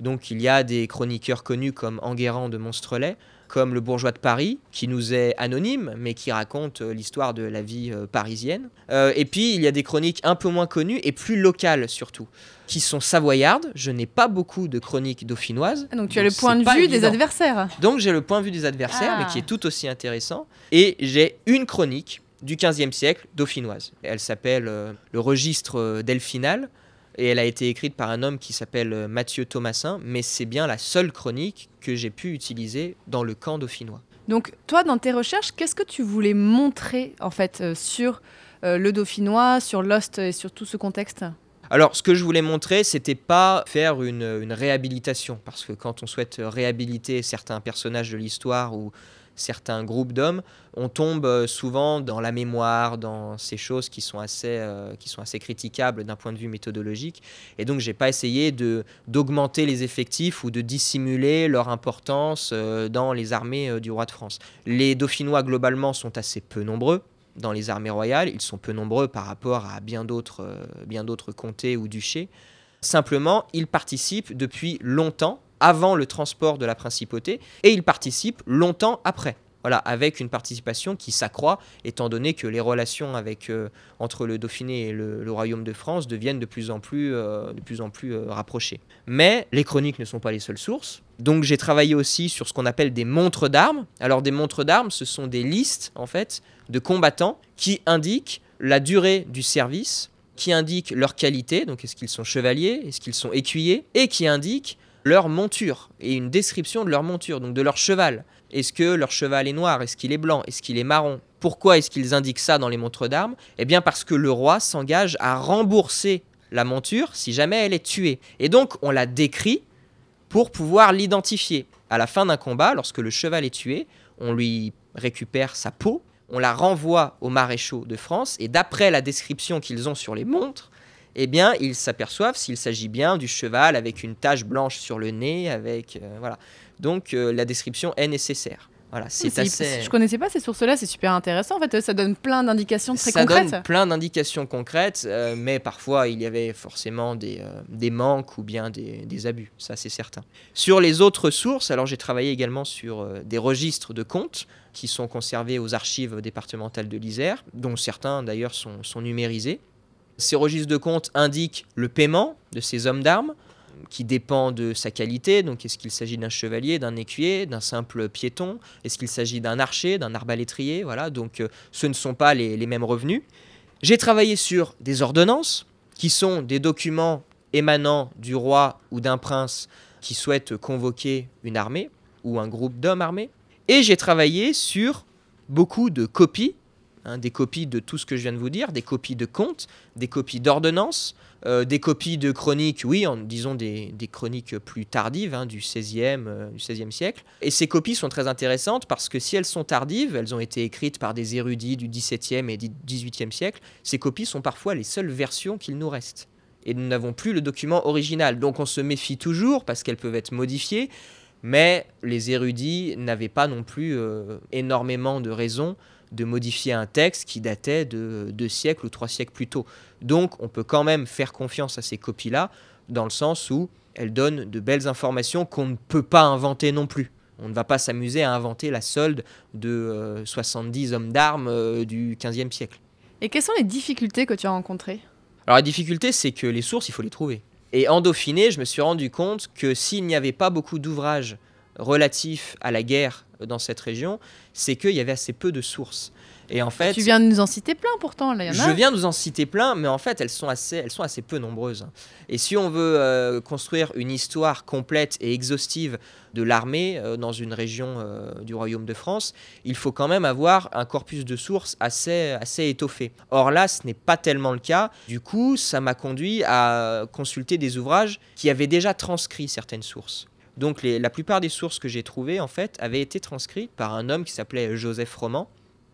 Donc il y a des chroniqueurs connus comme Enguerrand de Monstrelet, comme le bourgeois de Paris, qui nous est anonyme, mais qui raconte euh, l'histoire de la vie euh, parisienne. Euh, et puis il y a des chroniques un peu moins connues et plus locales surtout, qui sont savoyardes. Je n'ai pas beaucoup de chroniques dauphinoises. Ah, donc tu as le point de vue des adversaires. Donc j'ai le point de vue des adversaires, mais Ah. qui est tout aussi intéressant. Et j'ai une chronique du XVe siècle dauphinoise. Elle s'appelle Le registre delphinal. Et elle a été écrite par un homme qui s'appelle euh, Mathieu Thomasin, mais c'est bien la seule chronique que j'ai pu utiliser dans le camp dauphinois. Donc toi, dans tes recherches, qu'est-ce que tu voulais montrer en fait euh, sur euh, le dauphinois, sur Lost et sur tout ce contexte? Alors, ce que je voulais montrer, c'était pas faire une, une réhabilitation, parce que quand on souhaite réhabiliter certains personnages de l'histoire ou certains groupes d'hommes, on tombe euh, souvent dans la mémoire, dans ces choses qui sont assez, euh, qui sont assez critiquables d'un point de vue méthodologique. Et donc, j'ai pas essayé d'augmenter les effectifs ou de dissimuler leur importance euh, dans les armées du roi de France. Les Dauphinois, globalement, sont assez peu nombreux dans les armées royales. Ils sont peu nombreux par rapport à bien d'autres bien d'autres comtés ou duchés. Simplement, ils participent depuis longtemps avant le transport de la principauté et ils participent longtemps après. Voilà, avec une participation qui s'accroît, étant donné que les relations euh, entre le Dauphiné et le, le Royaume de France deviennent de plus en plus, euh, de plus, en plus euh, rapprochées. Mais les chroniques ne sont pas les seules sources. Donc j'ai travaillé aussi sur ce qu'on appelle des montres d'armes. Alors des montres d'armes, ce sont des listes en fait de combattants qui indiquent la durée du service, qui indiquent leur qualité, donc est-ce qu'ils sont chevaliers, est-ce qu'ils sont écuyers, et qui indiquent leur monture et une description de leur monture, donc de leur cheval. Est-ce que leur cheval est noir? Est-ce qu'il est blanc? Est-ce qu'il est marron? Pourquoi est-ce qu'ils indiquent ça dans les montres d'armes? Eh bien parce que le roi s'engage à rembourser la monture si jamais elle est tuée. Et donc on la décrit pour pouvoir l'identifier. À la fin d'un combat, lorsque le cheval est tué, on lui récupère sa peau, on la renvoie aux maréchaux de France, et d'après la description qu'ils ont sur les montres, eh bien, ils s'aperçoivent s'il s'agit bien du cheval avec une tache blanche sur le nez, avec euh, voilà. Donc euh, la description est nécessaire. Voilà, c'est assez. Je connaissais pas ces sources-là, c'est super intéressant. En fait, ça donne plein d'indications très ça concrètes. donne plein d'indications concrètes, euh, mais parfois il y avait forcément des, euh, des manques ou bien des, des abus, ça c'est certain. Sur les autres sources, alors j'ai travaillé également sur euh, des registres de comptes qui sont conservés aux archives départementales de l'Isère, dont certains d'ailleurs sont, sont numérisés. Ces registres de comptes indiquent le paiement de ces hommes d'armes, qui dépend de sa qualité. Donc, est-ce qu'il s'agit d'un chevalier, d'un écuyer, d'un simple piéton? Est-ce qu'il s'agit d'un archer, d'un arbalétrier? Voilà, donc euh, ce ne sont pas les mêmes revenus. J'ai travaillé sur des ordonnances, qui sont des documents émanant du roi ou d'un prince qui souhaite convoquer une armée ou un groupe d'hommes armés. Et j'ai travaillé sur beaucoup de copies, hein, des copies de tout ce que je viens de vous dire, des copies de comptes, des copies d'ordonnances, euh, des copies de chroniques, oui, en, disons des, des chroniques plus tardives, hein, du, 16e, euh, du 16e siècle. Et ces copies sont très intéressantes parce que si elles sont tardives, elles ont été écrites par des érudits du 17e et du 18e siècle, ces copies sont parfois les seules versions qu'il nous reste. Et nous n'avons plus le document original. Donc on se méfie toujours parce qu'elles peuvent être modifiées, mais les érudits n'avaient pas non plus euh, énormément de raisons de modifier un texte qui datait de deux siècles ou trois siècles plus tôt. Donc on peut quand même faire confiance à ces copies-là, dans le sens où elles donnent de belles informations qu'on ne peut pas inventer non plus. On ne va pas s'amuser à inventer la solde de euh, 70 hommes d'armes euh, du 15e siècle. Et quelles sont les difficultés que tu as rencontrées? Alors la difficulté, c'est que les sources, il faut les trouver. Et en Dauphiné, je me suis rendu compte que s'il n'y avait pas beaucoup d'ouvrages relatifs à la guerre dans cette région, c'est qu'il y avait assez peu de sources. Et en fait, Tu viens de nous en citer plein pourtant, là, il y en a. je viens de vous en citer plein, mais en fait, elles sont assez, elles sont assez peu nombreuses. Et si on veut euh, construire une histoire complète et exhaustive de l'armée euh, dans une région euh, du Royaume de France, il faut quand même avoir un corpus de sources assez, assez étoffé. Or là, ce n'est pas tellement le cas. Du coup, ça m'a conduit à consulter des ouvrages qui avaient déjà transcrit certaines sources. Donc les- la plupart des sources que j'ai trouvées, en fait, avaient été transcrites par un homme qui s'appelait Joseph Roman.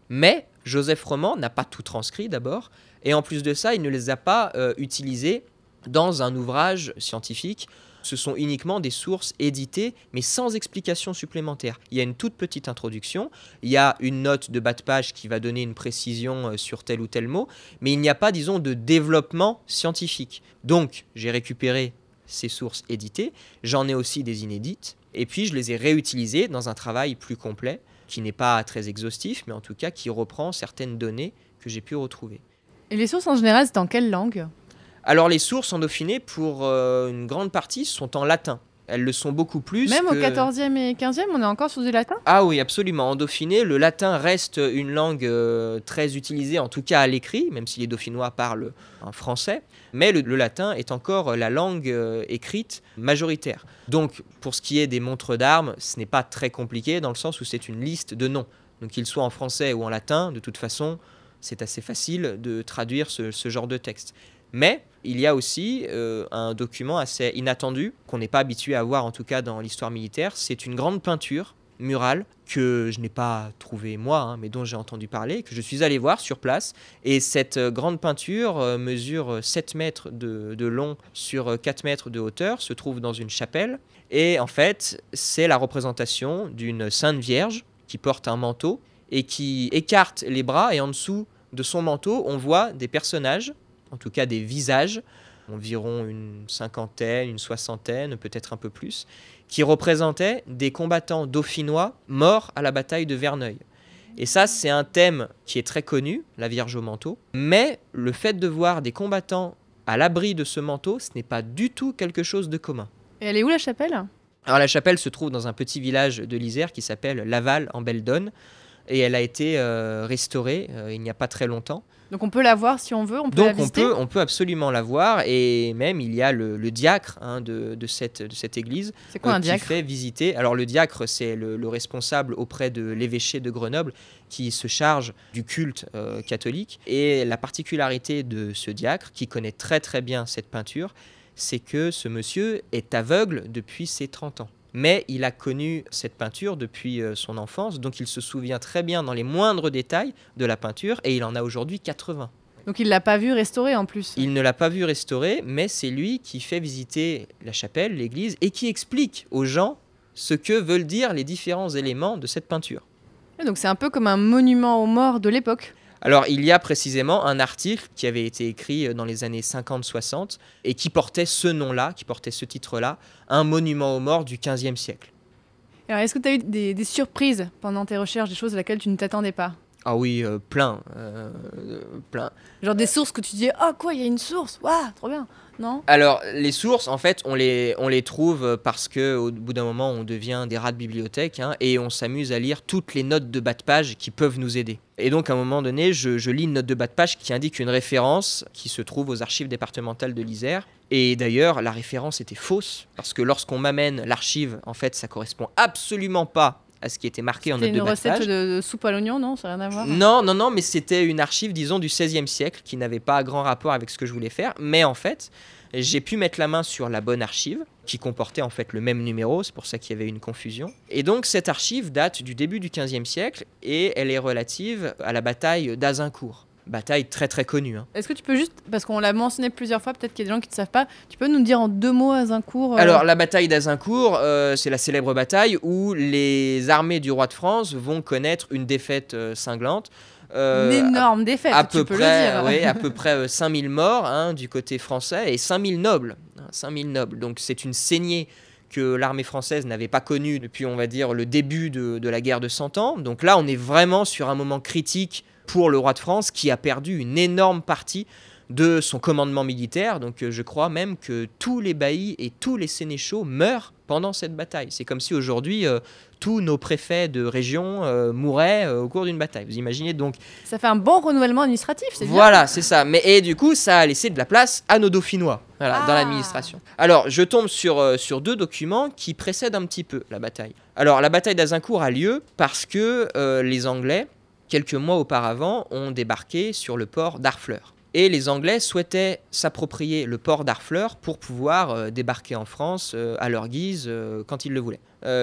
Mais Joseph Roman n'a pas tout transcrit d'abord, et en plus de ça, il ne les a pas euh, utilisés dans un ouvrage scientifique. Ce sont uniquement des sources éditées, mais sans explication supplémentaire. Il y a une toute petite introduction, il y a une note de bas de page qui va donner une précision euh, sur tel ou tel mot, mais il n'y a pas, disons, de développement scientifique. Donc, j'ai récupéré ces sources éditées, j'en ai aussi des inédites, et puis je les ai réutilisées dans un travail plus complet qui n'est pas très exhaustif, mais en tout cas qui reprend certaines données que j'ai pu retrouver. Et les sources en général, c'est en quelle langue? Alors les sources en Dauphiné, pour euh, une grande partie, sont en latin. Elles le sont beaucoup plus. Même au que- 14e et 15e, on est encore sur du latin? Ah oui, absolument. En Dauphiné, le latin reste une langue euh, très utilisée, en tout cas à l'écrit, même si les Dauphinois parlent en français. Mais le, le latin est encore la langue euh, écrite majoritaire. Donc, pour ce qui est des montres d'armes, ce n'est pas très compliqué dans le sens où c'est une liste de noms. Donc, qu'ils soient en français ou en latin, de toute façon, c'est assez facile de traduire ce, ce genre de texte. Mais il y a aussi euh, un document assez inattendu, qu'on n'est pas habitué à voir en tout cas dans l'histoire militaire. C'est une grande peinture murale que je n'ai pas trouvée moi, hein, mais dont j'ai entendu parler, que je suis allé voir sur place. Et cette euh, grande peinture euh, mesure 7 mètres de, de long sur euh, 4 mètres de hauteur, se trouve dans une chapelle. Et en fait, c'est la représentation d'une Sainte Vierge qui porte un manteau et qui écarte les bras et en dessous de son manteau, on voit des personnages, en tout cas des visages, environ une cinquantaine, une soixantaine, peut-être un peu plus, qui représentaient des combattants dauphinois morts à la bataille de Verneuil. Et ça, c'est un thème qui est très connu, la Vierge au manteau, mais le fait de voir des combattants à l'abri de ce manteau, ce n'est pas du tout quelque chose de commun. Et elle est où la chapelle? Alors la chapelle se trouve dans un petit village de l'Isère qui s'appelle Laval en Beldonne et elle a été euh, restaurée euh, il n'y a pas très longtemps. Donc on peut la voir si on veut, on peut la Donc on visiter peut, on peut absolument la voir et même il y a le, le diacre hein, de, de cette, de cette église C'est quoi euh, un qui diacre fait visiter. Alors le diacre c'est le, le responsable auprès de l'évêché de Grenoble qui se charge du culte euh, catholique et la particularité de ce diacre qui connaît très très bien cette peinture c'est que ce monsieur est aveugle depuis ses 30 ans. Mais il a connu cette peinture depuis euh, son enfance, donc il se souvient très bien dans les moindres détails de la peinture, et il en a aujourd'hui 80. Donc il l'a pas vu restaurée en plus. Il ne l'a pas vu restaurer, mais c'est lui qui fait visiter la chapelle, l'église, et qui explique aux gens ce que veulent dire les différents éléments de cette peinture. Et Donc c'est un peu comme un monument aux morts de l'époque. Alors, il y a précisément un article qui avait été écrit euh, dans les années 50-60 et qui portait ce nom-là, qui portait ce titre-là, un monument aux morts du 15e siècle. Alors est-ce que tu as eu des, des surprises pendant tes recherches, des choses à laquelle tu ne t'attendais pas? Ah oui, euh, plein, euh, plein. Genre des sources que tu dis ah quoi il y a une source waouh trop bien non? Alors, les sources, en fait, on les, on les trouve parce que au bout d'un moment, on devient des rats de bibliothèque hein, et on s'amuse à lire toutes les notes de bas de page qui peuvent nous aider. Et donc, à un moment donné, je, je lis une note de bas de page qui indique une référence qui se trouve aux archives départementales de l'Isère. Et d'ailleurs, la référence était fausse parce que lorsqu'on m'amène l'archive, en fait, ça correspond absolument pas à ce qui était marqué en note de une bas de recette page. de, de soupe à l'oignon non ça n'a rien à voir Non, non, non, mais c'était une archive, disons, du XVIe siècle qui n'avait pas grand rapport avec ce que je voulais faire. Mais en fait, j'ai pu mettre la main sur la bonne archive qui comportait en fait le même numéro, c'est pour ça qu'il y avait une confusion. Et donc cette archive date du début du XVe siècle et elle est relative à la bataille d'Azincourt. Bataille très très connue. hein. Est-ce que tu peux juste parce qu'on l'a mentionné plusieurs fois peut-être qu'il y a des gens qui ne savent pas tu peux nous dire en deux mots cours euh, Alors la bataille d'Azincourt, euh, c'est la célèbre bataille où les armées du roi de France vont connaître une défaite euh, cinglante. Une énorme défaite à tu peu peux près, le dire à peu près euh, 5000 morts hein, du côté français et 5000 nobles. hein, 5000 nobles. Donc c'est une saignée que l'armée française n'avait pas connue depuis, on va dire, le début de, de la guerre de Cent Ans. Donc là, on est vraiment sur un moment critique pour le roi de France qui a perdu une énorme partie de son commandement militaire. Donc euh, je crois même que tous les baillis et tous les sénéchaux meurent pendant cette bataille. C'est comme si aujourd'hui euh, tous nos préfets de région euh, mouraient euh, au cours d'une bataille. Vous imaginez donc ça fait un bon renouvellement administratif c'est voilà, c'est ça. Mais et du coup, ça a laissé de la place à nos dauphinois voilà, dans Ah. l'administration. Alors, je tombe sur, sur deux documents qui précèdent un petit peu la bataille. Alors, la bataille d'Azincourt a lieu parce que les Anglais, quelques mois auparavant, ont débarqué sur le port d'Harfleur. Et les Anglais souhaitaient s'approprier le port d'Harfleur pour pouvoir euh, débarquer en France euh, à leur guise euh, quand ils le voulaient.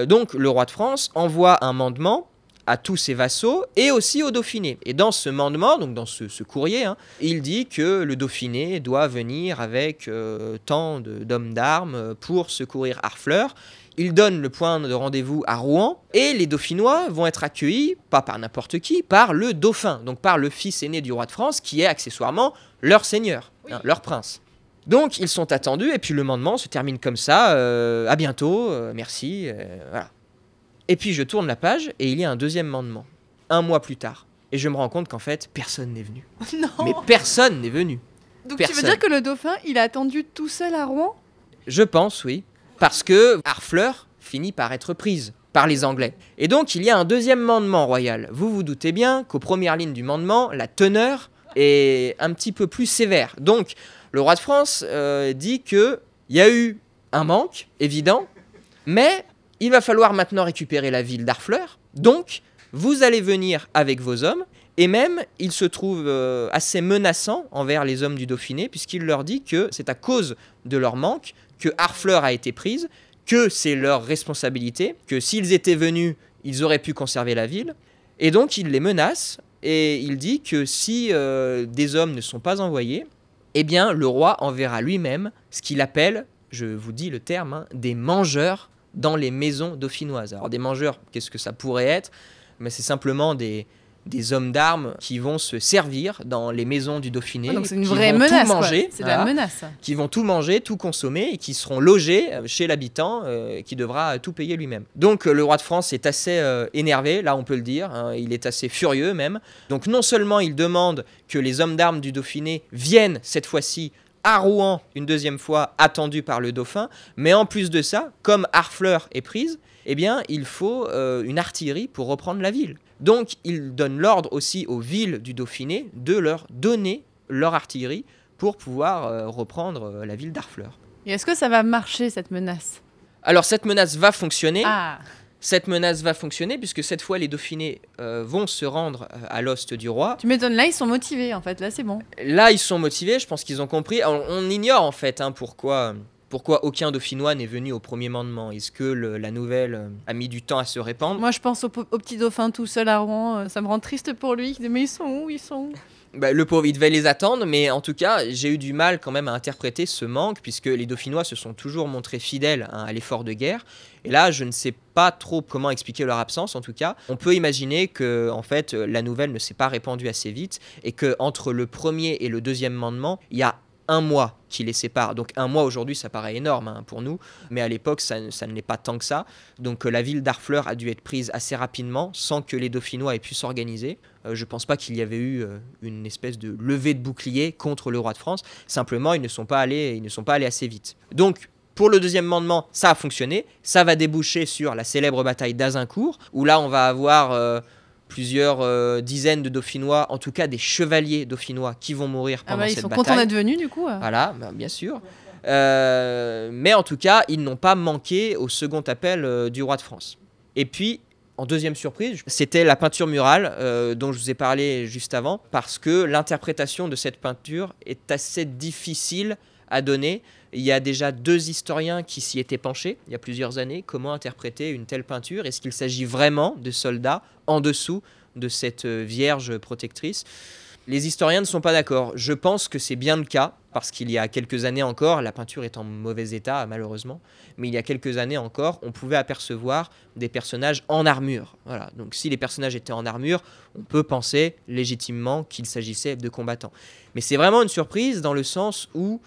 Donc, le roi de France envoie un mandement à tous ses vassaux et aussi au Dauphiné. Et dans ce mandement, donc dans ce, courrier, hein, il dit que le Dauphiné doit venir avec tant d'hommes d'armes pour secourir Harfleur. Il donne le point de rendez-vous à Rouen et les Dauphinois vont être accueillis, pas par n'importe qui, par le Dauphin, donc par le fils aîné du roi de France qui est accessoirement leur seigneur, hein, leur prince. Donc ils sont attendus et puis le mandement se termine comme ça. euh, à bientôt, euh, merci, euh, voilà. Et puis je tourne la page et il y a un deuxième mandement, un mois plus tard. Et je me rends compte qu'en fait, personne n'est venu. non Mais personne n'est venu. donc tu veux dire que le dauphin il a attendu tout seul à Rouen? Je pense, oui. Parce que Harfleur finit par être prise par les Anglais. Et donc il y a un deuxième mandement royal. Vous vous doutez bien qu'aux premières lignes du mandement, la teneur est un petit peu plus sévère. Donc le roi de France euh, dit que il y a eu un manque évident, mais il va falloir maintenant récupérer la ville d'Harfleur. Donc vous allez venir avec vos hommes. Et même, il se trouve euh, assez menaçant envers les hommes du Dauphiné, puisqu'il leur dit que c'est à cause de leur manque que Harfleur a été prise, que c'est leur responsabilité, que s'ils étaient venus, ils auraient pu conserver la ville. Et donc il les menace et il dit que si euh, des hommes ne sont pas envoyés, eh bien le roi enverra lui-même ce qu'il appelle, je vous dis le terme, hein, des mangeurs dans les maisons dauphinoises. Alors des mangeurs, qu'est-ce que ça pourrait être? Mais c'est simplement des, des hommes d'armes qui vont se servir dans les maisons du Dauphiné. Ah, donc c'est une qui vraie vont menace. Tout manger, C'est de la voilà, menace. qui vont tout manger, tout consommer et qui seront logés euh, chez l'habitant euh, qui devra tout payer lui-même. Donc euh, le roi de France est assez euh, énervé, là on peut le dire, hein, il est assez furieux même. Donc non seulement il demande que les hommes d'armes du Dauphiné viennent cette fois-ci à Rouen une deuxième fois, attendus par le dauphin, mais en plus de ça, comme Harfleur est prise, eh bien il faut euh, une artillerie pour reprendre la ville. Donc il donne l'ordre aussi aux villes du Dauphiné de leur donner leur artillerie pour pouvoir euh, reprendre euh, la ville d'Harfleur. Et est-ce que ça va marcher cette menace? Alors cette menace va fonctionner. Ah, Cette menace va fonctionner puisque cette fois les Dauphinés euh, vont se rendre à l'ost du roi. tu m'étonnes. Là, ils sont motivés en fait. Là, c'est bon. Là ils sont motivés, je pense qu'ils ont compris. Alors, on ignore en fait hein, pourquoi, pourquoi aucun Dauphinois n'est venu au premier mandement? Est-ce que le- la nouvelle euh, a mis du temps à se répandre? Moi, je pense au petit dauphin tout seul à Rouen. euh, Ça me rend triste pour lui. Mais ils sont où? Ils sont où? Bah, le pauvre, il devait les attendre, mais en tout cas, j'ai eu du mal quand même à interpréter ce manque, puisque les Dauphinois se sont toujours montrés fidèles hein, à l'effort de guerre. Et là, je ne sais pas trop comment expliquer leur absence, en tout cas. On peut imaginer que, en fait, euh, la nouvelle ne s'est pas répandue assez vite, et que entre le premier et le deuxième mandement, il y a un mois qui les sépare. Donc un mois aujourd'hui, ça paraît énorme hein, pour nous, mais à l'époque, ça, ne l'est pas tant que ça. Donc euh, la ville d'Harfleur a dû être prise assez rapidement, sans que les Dauphinois aient pu s'organiser. Euh, je pense pas qu'il y avait eu euh, une espèce de levée de bouclier contre le roi de France. Simplement, ils ne sont pas allés, ils ne sont pas allés assez vite. Donc pour le deuxième mandement, ça a fonctionné. Ça va déboucher sur la célèbre bataille d'Azincourt, où là, on va avoir euh, plusieurs euh, dizaines de Dauphinois, en tout cas des chevaliers dauphinois, qui vont mourir Ah pendant bah, ils cette sont bataille. contents d'être venus du coup. euh. Voilà, bah, bien sûr. Euh, mais en tout cas, ils n'ont pas manqué au second appel euh, du roi de France. Et puis, en deuxième surprise, c'était la peinture murale euh, dont je vous ai parlé juste avant, parce que l'interprétation de cette peinture est assez difficile à donner. Il y a déjà deux historiens qui s'y étaient penchés il y a plusieurs années. Comment interpréter une telle peinture? Est-ce qu'il s'agit vraiment de soldats en dessous de cette euh, Vierge protectrice? Les historiens ne sont pas d'accord. Je pense que c'est bien le cas, parce qu'il y a quelques années encore, la peinture est en mauvais état malheureusement, mais il y a quelques années encore, on pouvait apercevoir des personnages en armure. Voilà. Donc si les personnages étaient en armure, on peut penser légitimement qu'il s'agissait de combattants. Mais c'est vraiment une surprise dans le sens où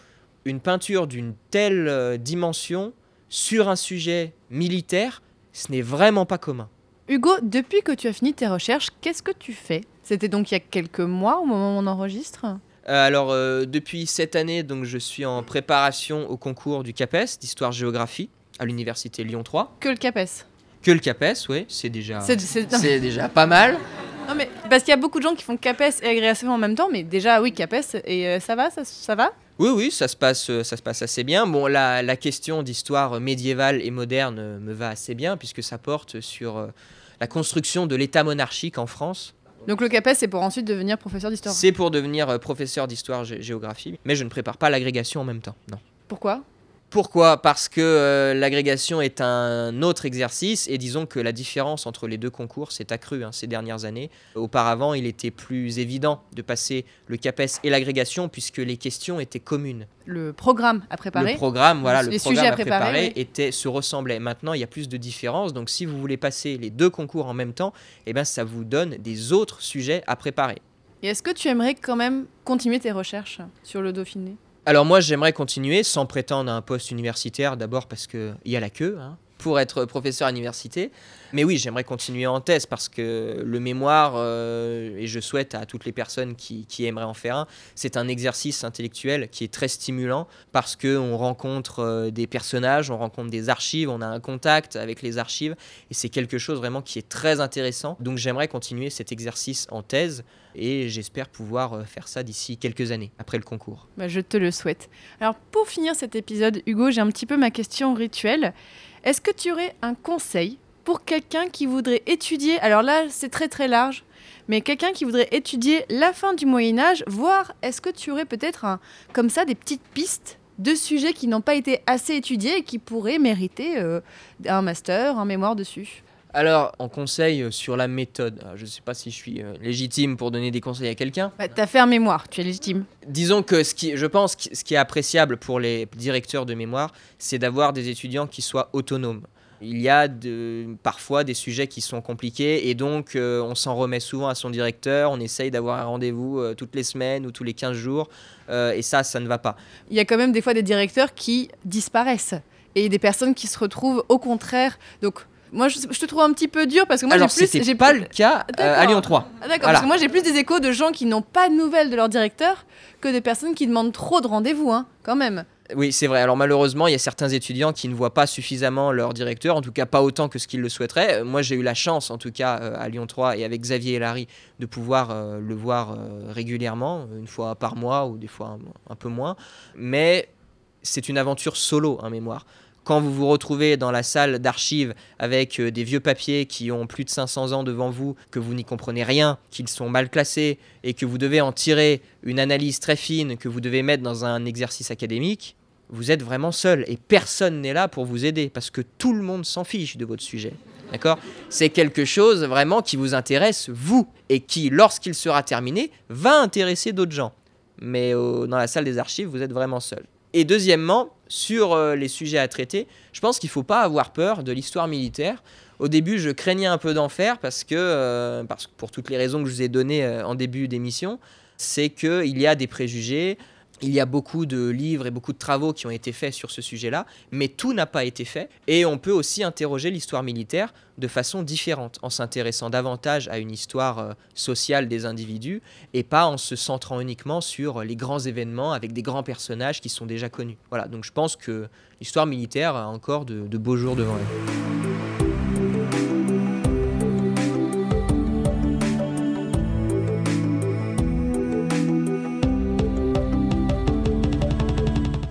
une peinture d'une telle euh, dimension sur un sujet militaire, ce n'est vraiment pas commun. Hugo, depuis que tu as fini tes recherches, qu'est-ce que tu fais? C'était donc il y a quelques mois au moment où on enregistre? Euh, alors, euh, depuis cette année, donc, je suis en préparation au concours du CAPES d'histoire-géographie à l'université Lyon 3. Que le CAPES? Que le CAPES, oui, c'est déjà, C'est- c'est- c'est déjà pas mal. Non mais parce qu'il y a beaucoup de gens qui font CAPES et agrégation en même temps, mais déjà oui CAPES et euh, ça va, ça, ça va? Oui, oui, ça se passe, euh, ça se passe assez bien. Bon, la, la question d'histoire médiévale et moderne euh, me va assez bien puisque ça porte sur euh, la construction de l'État monarchique en France. Donc le CAPES c'est pour ensuite devenir professeur d'histoire. C'est pour devenir professeur d'histoire-géographie, mais je ne prépare pas l'agrégation en même temps. Non. Pourquoi? Pourquoi? Parce que euh, l'agrégation est un autre exercice et disons que la différence entre les deux concours s'est accrue hein, ces dernières années. Auparavant, il était plus évident de passer le CAPES et l'agrégation puisque les questions étaient communes. Le programme à préparer. Le programme, voilà, le Les programme sujets à à préparer, préparer, oui. était, se ressemblait. Maintenant, il y a plus de différences. Donc, si vous voulez passer les deux concours en même temps, eh ben, ça vous donne des autres sujets à préparer. Et est-ce que tu aimerais quand même continuer tes recherches sur le Dauphiné? Alors moi, j'aimerais continuer sans prétendre à un poste universitaire, d'abord parce qu'il y a la queue. hein. Pour être professeur à l'université. Mais oui, j'aimerais continuer en thèse parce que le mémoire, euh, et je souhaite à toutes les personnes qui, aimeraient en faire un, c'est un exercice intellectuel qui est très stimulant parce qu'on rencontre euh, des personnages, on rencontre des archives, on a un contact avec les archives et c'est quelque chose vraiment qui est très intéressant. Donc j'aimerais continuer cet exercice en thèse et j'espère pouvoir euh, faire ça d'ici quelques années après le concours. Bah, je te le souhaite. Alors pour finir cet épisode, Hugo, j'ai un petit peu ma question rituelle. Est-ce que tu aurais un conseil pour quelqu'un qui voudrait étudier, alors là c'est très très large, mais quelqu'un qui voudrait étudier la fin du Moyen Âge, voir est-ce que tu aurais peut-être comme ça des petites pistes de sujets qui n'ont pas été assez étudiés et qui pourraient mériter euh, un master, un mémoire dessus? Alors, en conseil sur la méthode, je ne sais pas si je suis euh, légitime pour donner des conseils à quelqu'un. Bah, tu as fait un mémoire, tu es légitime. Disons que ce qui, je pense que ce qui est appréciable pour les directeurs de mémoire, c'est d'avoir des étudiants qui soient autonomes. Il y a de, parfois des sujets qui sont compliqués et donc euh, on s'en remet souvent à son directeur, on essaye d'avoir un rendez-vous euh, toutes les semaines ou tous les 15 jours euh, et ça, ça ne va pas. Il y a quand même des fois des directeurs qui disparaissent et des personnes qui se retrouvent au contraire. Donc moi, je, te trouve un petit peu dur parce que moi, j'ai plus. J'ai pas le cas à Lyon 3. Ah, d'accord, parce que moi, j'ai plus des échos de gens qui n'ont pas de nouvelles de leur directeur que de personnes qui demandent trop de rendez-vous, hein, quand même. Oui, c'est vrai. Alors malheureusement, il y a certains étudiants qui ne voient pas suffisamment leur directeur, en tout cas pas autant que ce qu'ils le souhaiteraient. Euh, moi, j'ai eu la chance, en tout cas euh, à Lyon 3 et avec Xavier et Larry, de pouvoir euh, le voir régulièrement, une fois par mois ou des fois un, peu moins. Mais c'est une aventure solo, un mémoire. Quand vous vous retrouvez dans la salle d'archives avec des vieux papiers qui ont plus de 500 ans devant vous, que vous n'y comprenez rien, qu'ils sont mal classés et que vous devez en tirer une analyse très fine que vous devez mettre dans un exercice académique, vous êtes vraiment seul et personne n'est là pour vous aider parce que tout le monde s'en fiche de votre sujet. D'accord? C'est quelque chose vraiment qui vous intéresse, vous, et qui, lorsqu'il sera terminé, va intéresser d'autres gens. Mais dans la salle des archives, vous êtes vraiment seul. Et deuxièmement, sur euh, les sujets à traiter, je pense qu'il ne faut pas avoir peur de l'histoire militaire. Au début, je craignais un peu d'en faire parce que, euh, parce que, pour toutes les raisons que je vous ai données euh, en début d'émission, c'est qu'il y a des préjugés, il y a beaucoup de livres et beaucoup de travaux qui ont été faits sur ce sujet-là, mais tout n'a pas été fait. Et on peut aussi interroger l'histoire militaire de façon différente, en s'intéressant davantage à une histoire euh, sociale des individus, et pas en se centrant uniquement sur les grands événements avec des grands personnages qui sont déjà connus. Voilà, donc je pense que l'histoire militaire a encore de, de beaux jours devant elle.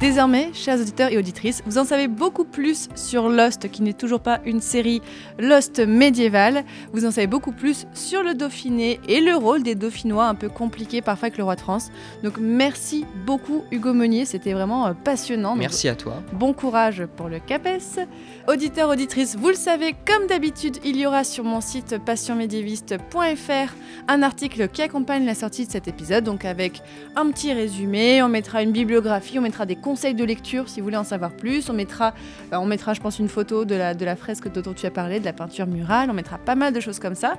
Désormais, chers auditeurs et auditrices, vous en savez beaucoup plus sur Lost, qui n'est toujours pas une série Lost médiévale. Vous en savez beaucoup plus sur le Dauphiné et le rôle des Dauphinois, un peu compliqué parfois avec le roi trans. Donc merci beaucoup Hugo Meunier, c'était vraiment euh, passionnant. Merci à toi. Bon courage pour le CAPES. Auditeurs, auditrices, vous le savez, comme d'habitude, il y aura sur mon site passionmédiéviste.fr un article qui accompagne la sortie de cet épisode, donc avec un petit résumé, on mettra une bibliographie, on mettra des conseils de lecture si vous voulez en savoir plus. On mettra, euh, on mettra je pense, une photo de la, de la fresque dont tu as parlé, de la peinture murale. On mettra pas mal de choses comme ça.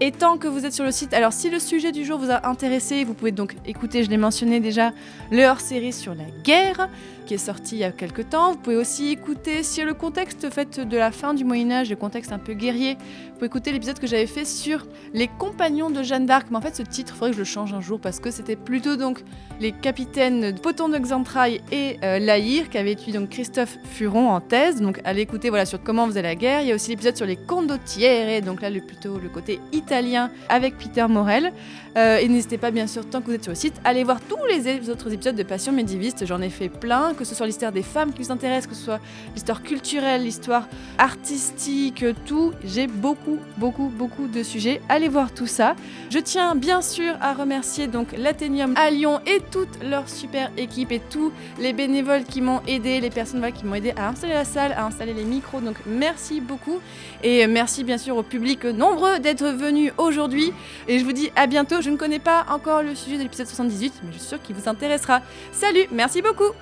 Et tant que vous êtes sur le site, alors si le sujet du jour vous a intéressé, vous pouvez donc écouter, je l'ai mentionné déjà, le hors-série sur la guerre qui est sorti il y a quelques temps. Vous pouvez aussi écouter, si le contexte fait de la fin du Moyen-Âge, le contexte un peu guerrier, vous pouvez écouter l'épisode que j'avais fait sur les compagnons de Jeanne d'Arc. Mais en fait, ce titre, il faudrait que je le change un jour parce que c'était plutôt donc les capitaines Poton de Xantrailles et euh, Laïr qui avaient étudié donc Christophe Furon en thèse. Donc, allez écouter voilà, sur comment faisait la guerre. Il y a aussi l'épisode sur les condottieri, donc là, le, plutôt le côté italien avec Peter Morel. Euh, et n'hésitez pas, bien sûr, tant que vous êtes sur le site, à aller voir tous les autres épisodes de Passion médiéviste. J'en ai fait plein, que ce soit l'histoire des femmes qui vous intéresse, que ce soit l'histoire culturelle, l'histoire artistique, tout. J'ai beaucoup, beaucoup, beaucoup de sujets. Allez voir tout ça. Je tiens bien sûr à remercier donc l'Athénium à Lyon et toute leur super équipe et tous les qui m'ont aidé, les personnes qui m'ont aidé à installer la salle, à installer les micros. Donc merci beaucoup. Et merci bien sûr au public nombreux d'être venus aujourd'hui. Et je vous dis à bientôt. Je ne connais pas encore le sujet de l'épisode 78, mais je suis sûre qu'il vous intéressera. Salut, merci beaucoup